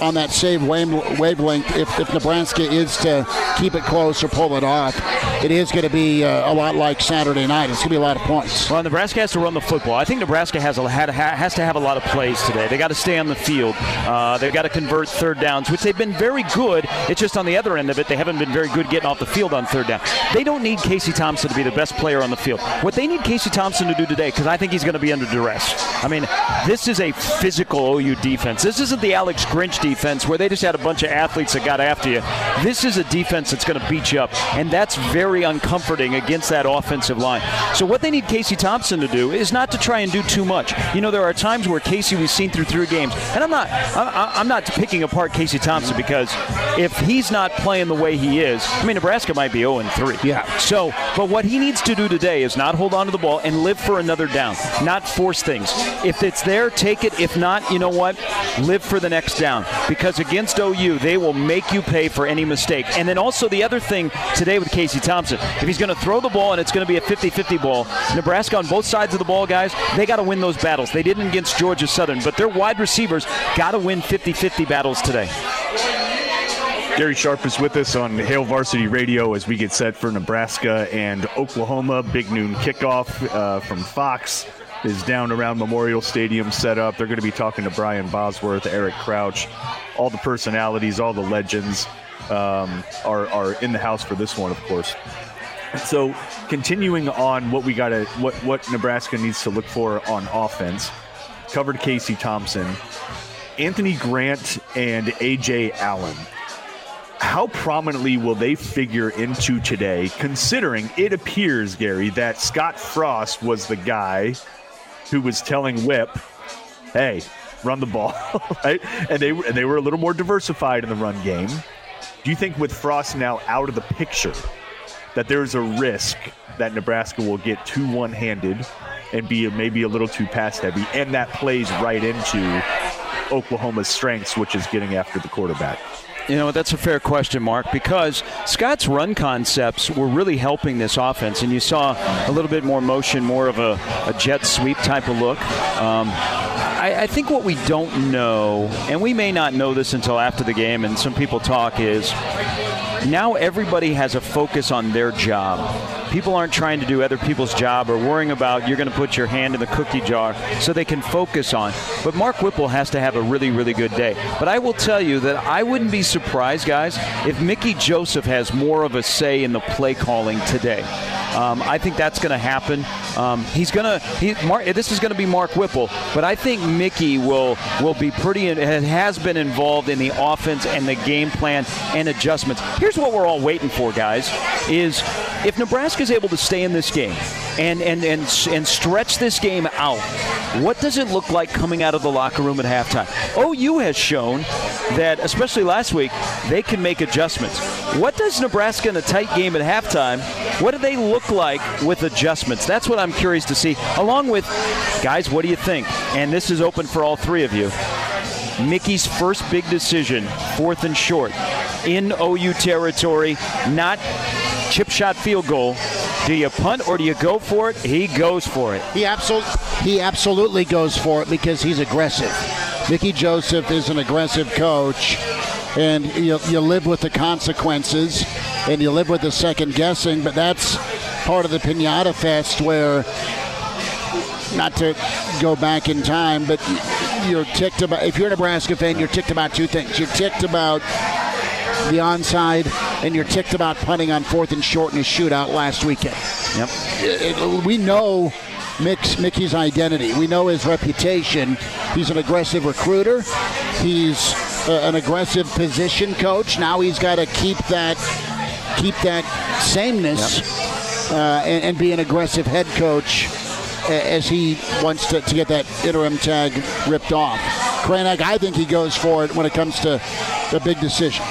on that same wave- wavelength. If, if Nebraska is to keep it close or pull it off, it is going to be uh, a lot like Saturday night. It's going to be a lot of points. Well, Nebraska has to run the football. I think Nebraska has a, has to have a lot of plays today. They got to stay on the field. Uh, they've got to convert third downs, which they've been very good. It's just on the other end of it, they haven't been very good getting off the field on third down. They don't need Casey Thompson to be the best player on the field. What they need Casey Thompson to do today, because I think he's going to be under duress. I mean, this is a physical OU defense. This isn't the Alex Grinch defense where they just had a bunch of athletes that got after you. This is a defense that's going to beat you up, and that's very uncomforting against that offensive line. So what they need Casey Thompson to do is not to try and do too much. You know, there are times where Casey we've seen through three games, and I'm not I'm not picking apart Casey Thompson because if he's not playing the way he is, I mean Nebraska might be 0 and 3. Yeah. So, but what he needs to do today is not hold on to the ball and live for another down, not force things. If it's there, take it. If not, you know what? Live for the next down because against OU, they will make you pay for any mistake. And then also the other thing today with Casey Thompson, if he's going to throw the ball and it's going to be a 50-50 ball, Nebraska on both sides of the ball, guys, they got to win those battles. They didn't against Georgia Southern, but their wide receivers got to win 50-50 battles today. Gary Sharp is with us on Hail Varsity Radio as we get set for Nebraska and Oklahoma. Big noon kickoff uh, from Fox is down around Memorial Stadium set up. They're going to be talking to Brian Bosworth, Eric Crouch, all the personalities, all the legends um, are, are in the house for this one, of course. So, continuing on what we got to, what, what Nebraska needs to look for on offense, covered Casey Thompson, Anthony Grant, and Ajay Allen how prominently will they figure into today, considering it appears, Gary, that Scott Frost was the guy who was telling Whip, hey, run the ball, [LAUGHS] right? And they, and they were a little more diversified in the run game. Do you think with Frost now out of the picture that there's a risk that Nebraska will get too one handed and be maybe a little too pass heavy, and that plays right into Oklahoma's strengths, which is getting after the quarterback? You know, that's a fair question, Mark, because Scott's run concepts were really helping this offense, and you saw a little bit more motion, more of a, a jet sweep type of look. Um, I, I think what we don't know, and we may not know this until after the game, and some people talk, is now everybody has a focus on their job. People aren't trying to do other people's job or worrying about you're going to put your hand in the cookie jar so they can focus on. But Mark Whipple has to have a really, really good day. But I will tell you that I wouldn't be surprised, guys, if Mickey Joseph has more of a say in the play calling today. Um, I think that's going to happen. Um, he's going to. He, this is going to be Mark Whipple, but I think Mickey will will be pretty. and Has been involved in the offense and the game plan and adjustments. Here's what we're all waiting for, guys: is if Nebraska is able to stay in this game and and and and stretch this game out, what does it look like coming out of the locker room at halftime? OU has shown that, especially last week, they can make adjustments. What does Nebraska in a tight game at halftime? What do they look like with adjustments? That's what I'm curious to see. Along with, guys, what do you think? And this is open for all three of you. Mickey's first big decision, fourth and short, in OU territory, not chip shot field goal. Do you punt or do you go for it? He goes for it. He absolutely he absolutely goes for it because he's aggressive. Mickey Joseph is an aggressive coach, and you, you live with the consequences, and you live with the second guessing. But that's part of the pinata fest where, not to go back in time, but you're ticked about. If you're a Nebraska fan, you're ticked about two things. You're ticked about the onside, and you're ticked about punting on fourth and short in a shootout last weekend. Yep. It- it- we know Mick's, Mickey's identity. We know his reputation. He's an aggressive recruiter. He's uh, an aggressive position coach. Now he's got to keep that keep that sameness uh, and, and be an aggressive head coach as he wants to, to get that interim tag ripped off. Kranek, I think he goes for it when it comes to the big decision.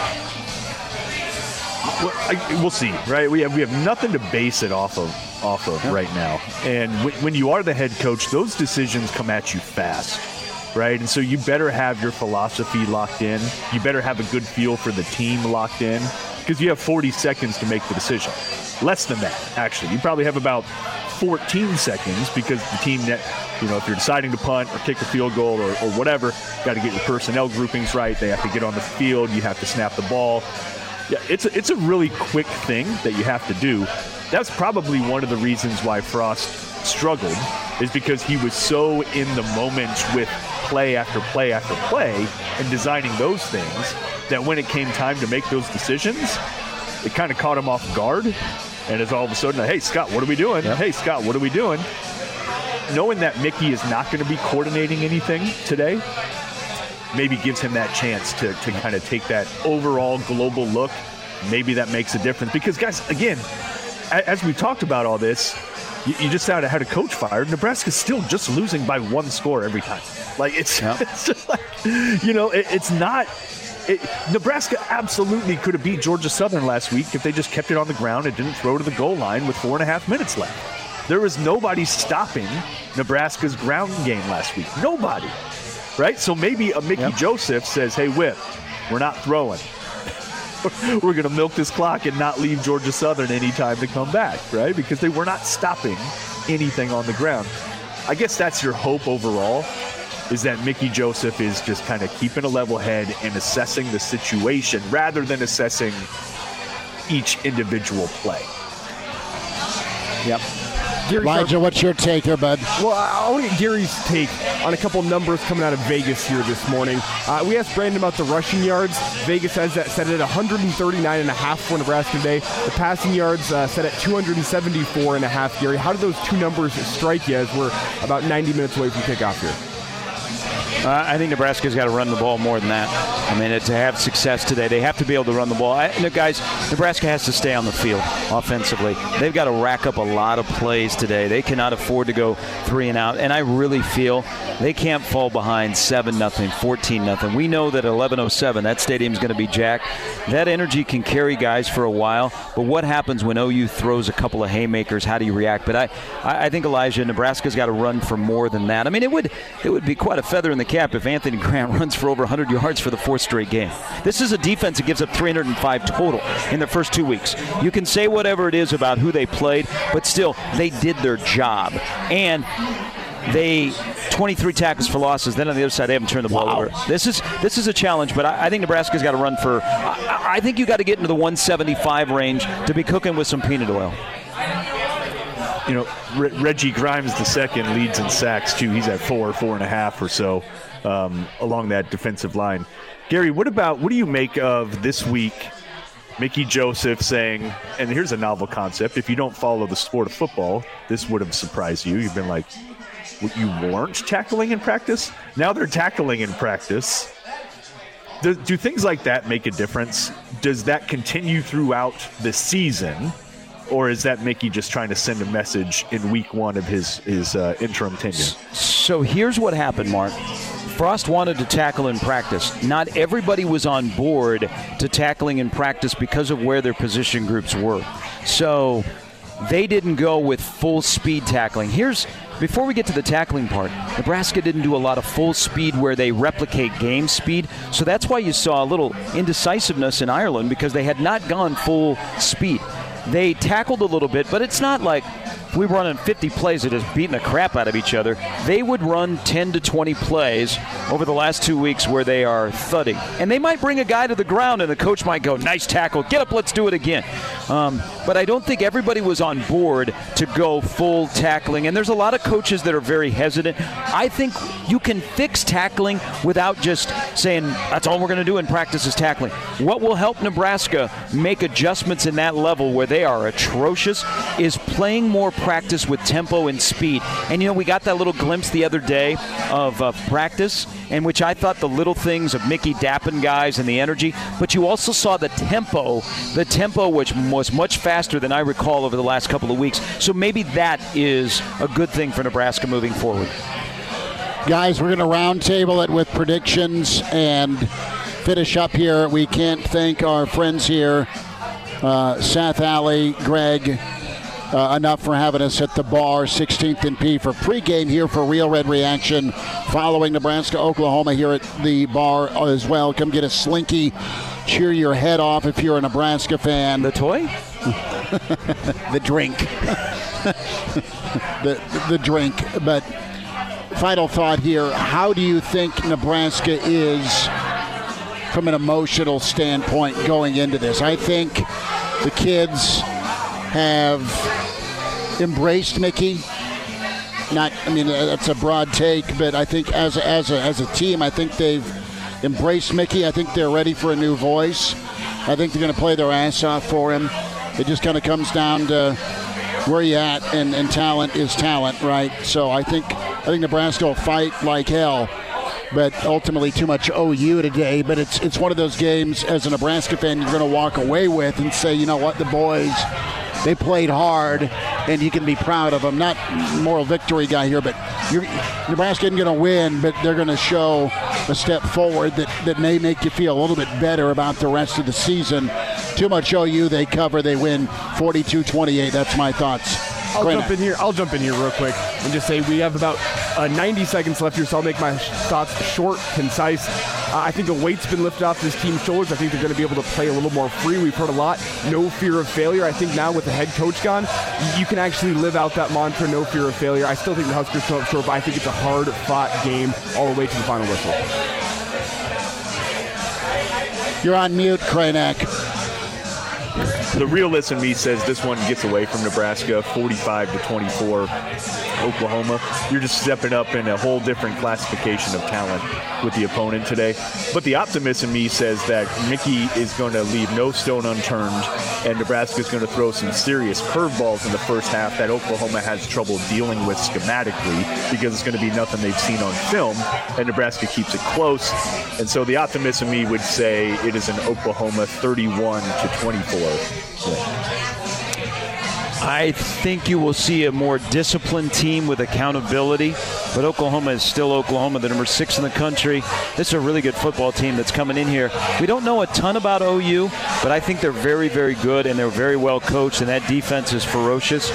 Well, I, we'll see, right? We have we have nothing to base it off of off of right now. And w- when you are the head coach, those decisions come at you fast, right? And so you better have your philosophy locked in. You better have a good feel for the team locked in because you have 40 seconds to make the decision. Less than that, actually. You probably have about 14 seconds because the team that you know if you're deciding to punt or kick a field goal or, or whatever, got to get your personnel groupings right. They have to get on the field. You have to snap the ball. Yeah, it's a, it's a really quick thing that you have to do. That's probably one of the reasons why Frost struggled, is because he was so in the moment with play after play after play and designing those things that when it came time to make those decisions, it kind of caught him off guard. And it's all of a sudden, hey, Scott, what are we doing? Hey, Scott, what are we doing? Knowing that Mickey is not going to be coordinating anything today, maybe gives him that chance to, to kind of take that overall global look. Maybe that makes a difference. Because, guys, again, as we talked about all this, you, you just had, had a coach fired. Nebraska's still just losing by one score every time. Like, it's, [LAUGHS] it's just like, you know, it, it's not. It, Nebraska absolutely could have beat Georgia Southern last week if they just kept it on the ground and didn't throw to the goal line with four and a half minutes left. There was nobody stopping Nebraska's ground game last week. Nobody right? So maybe a Mickey Joseph says, "Hey, Whip, we're not throwing. [LAUGHS] we're going to milk this clock and not leave Georgia Southern any time to come back, right? Because they were not stopping anything on the ground. I guess that's your hope overall." Is that Mickey Joseph is just kind of keeping a level head and assessing the situation rather than assessing each individual play. Yep. Elijah, what's your take here, bud? Well, I I want to get Gary's take on a couple numbers coming out of Vegas here this morning. Uh, we asked Brandon about the rushing yards. Vegas has that set at 139 and a half for Nebraska today. The passing yards uh, set at 274 and a half. Gary, how do those two numbers strike you as we're about 90 minutes away from kickoff here? Uh, I think Nebraska's got to run the ball more than that. I mean, to have success today, they have to be able to run the ball. I, look, guys, Nebraska has to stay on the field offensively. They've got to rack up a lot of plays today. They cannot afford to go three and out. And I really feel they can't fall behind 7 nothing, 14 nothing. We know that at 11:07, that stadium's going to be jacked. That energy can carry guys for a while. But what happens when OU throws a couple of haymakers? How do you react? But I, I I think Elijah, Nebraska's got to run for more than that. I mean, it would it would be quite a feather in the cap if Anthony Grant [LAUGHS] runs for over 100 yards for the fourth straight game. This is a defense that gives up 305 total in their first two weeks. You can say whatever it is about who they played, but still, they did their job. And they 23 tackles for losses. Then on the other side, they haven't turned the ball over. This is this is a challenge, but I, I think Nebraska's got to run for. I, I think you got to get into the 175 range to be cooking with some peanut oil. You know, Re- Reggie Grimes the second leads in sacks too. He's at four, four and a half or so um, along that defensive line. Gary, what about what do you make of this week? Mickey Joseph saying, and here's a novel concept. If you don't follow the sport of football, this would have surprised you. You've been like, "What, you weren't tackling in practice? Now they're tackling in practice. Do, do things like that make a difference? Does that continue throughout the season? Or is that Mickey just trying to send a message in week one of his his uh, interim tenure? So here's what happened, Mark. Frost wanted to tackle in practice. Not everybody was on board to tackling in practice because of where their position groups were. So they didn't go with full speed tackling. Here's before we get to the tackling part, Nebraska didn't do a lot of full speed where they replicate game speed. So that's why you saw a little indecisiveness in Ireland because they had not gone full speed. They tackled a little bit, but it's not like we were running 50 plays of beating the crap out of each other. They would run 10 to 20 plays over the last two weeks where they are thudding. And they might bring a guy to the ground and the coach might go, nice tackle, get up, let's do it again. Um, but I don't think everybody was on board to go full tackling. And there's a lot of coaches that are very hesitant. I think you can fix tackling without just saying, that's all we're going to do in practice is tackling. What will help Nebraska make adjustments in that level where they are atrocious is playing more practice with tempo and speed. And you know, we got that little glimpse the other day of uh, practice, in which I thought the little things of Mickey dapping guys and the energy, but you also saw the tempo, the tempo which was much faster than I recall over the last couple of weeks. So maybe that is a good thing for Nebraska moving forward. Guys, we're going to roundtable it with predictions and finish up here. We can't thank our friends here, uh, Seth Alley, Greg, uh, enough for having us at the bar, 16th and P for pregame here for Real Red Reaction, following Nebraska, Oklahoma here at the bar as well. Come get a slinky, cheer your head off if you're a Nebraska fan. The toy? [LAUGHS] the drink. [LAUGHS] the the drink. But final thought here: How do you think Nebraska is from an emotional standpoint going into this? I think the kids have embraced Mickey. Not, I mean, uh, that's a broad take, but I think as a, as a, as a team, I think they've embraced Mickey. I think they're ready for a new voice. I think they're going to play their ass off for him. It just kind of comes down to where you at, and, and talent is talent, right? So I think I think Nebraska will fight like hell, but ultimately too much OU today. But it's it's one of those games as a Nebraska fan you're going to walk away with and say, you know what, the boys they played hard, and you can be proud of them. Not moral victory guy here, but Nebraska isn't going to win, but they're going to show a step forward that, that may make you feel a little bit better about the rest of the season. Too much OU, they cover, they win 42-28. That's my thoughts. I'll Great jump night. in here. I'll jump in here real quick and just say we have about uh, 90 seconds left here, so I'll make my thoughts short, concise. Uh, I think the weight's been lifted off this team's shoulders. I think they're going to be able to play a little more free. We've heard a lot, no fear of failure. I think now with the head coach gone, you can actually live out that mantra, no fear of failure. I still think the Huskers come up short, but I think it's a hard-fought game all the way to the final whistle. You're on mute, Kranek. The realist in me says this one gets away from Nebraska, 45 to 24. Oklahoma, you're just stepping up in a whole different classification of talent with the opponent today. But the optimist in me says that Mickey is going to leave no stone unturned, and Nebraska is going to throw some serious curveballs in the first half that Oklahoma has trouble dealing with schematically because it's going to be nothing they've seen on film, and Nebraska keeps it close. And so the optimist in me would say it is an Oklahoma 31 to 24. I think you will see a more disciplined team with accountability, but Oklahoma is still Oklahoma, the number six in the country. This is a really good football team that's coming in here. We don't know a ton about OU, but I think they're very, very good and they're very well coached, and that defense is ferocious.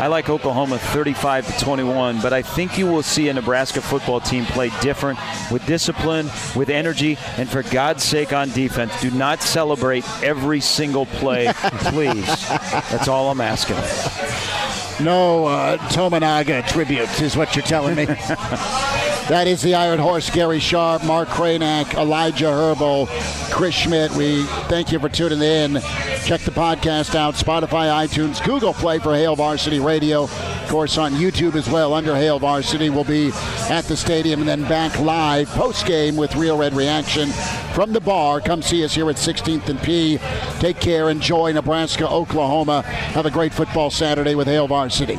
I like Oklahoma 35 to 21, but I think you will see a Nebraska football team play different with discipline, with energy, and for God's sake on defense, do not celebrate every single play, [LAUGHS] please. That's all I'm asking. No uh, Tominaga tribute is what you're telling me. [LAUGHS] that is the Iron Horse, Gary Sharp, Mark Kranak, Elijah Herbal, Chris Schmidt. We thank you for tuning in. Check the podcast out, Spotify, iTunes, Google Play for Hail Varsity Radio. Of course, on YouTube as well, under Hail Varsity. We'll be at the stadium and then back live post-game with Real Red Reaction from the bar. Come see us here at 16th and P. Take care. Enjoy Nebraska, Oklahoma. Have a great football Saturday with Hail Varsity.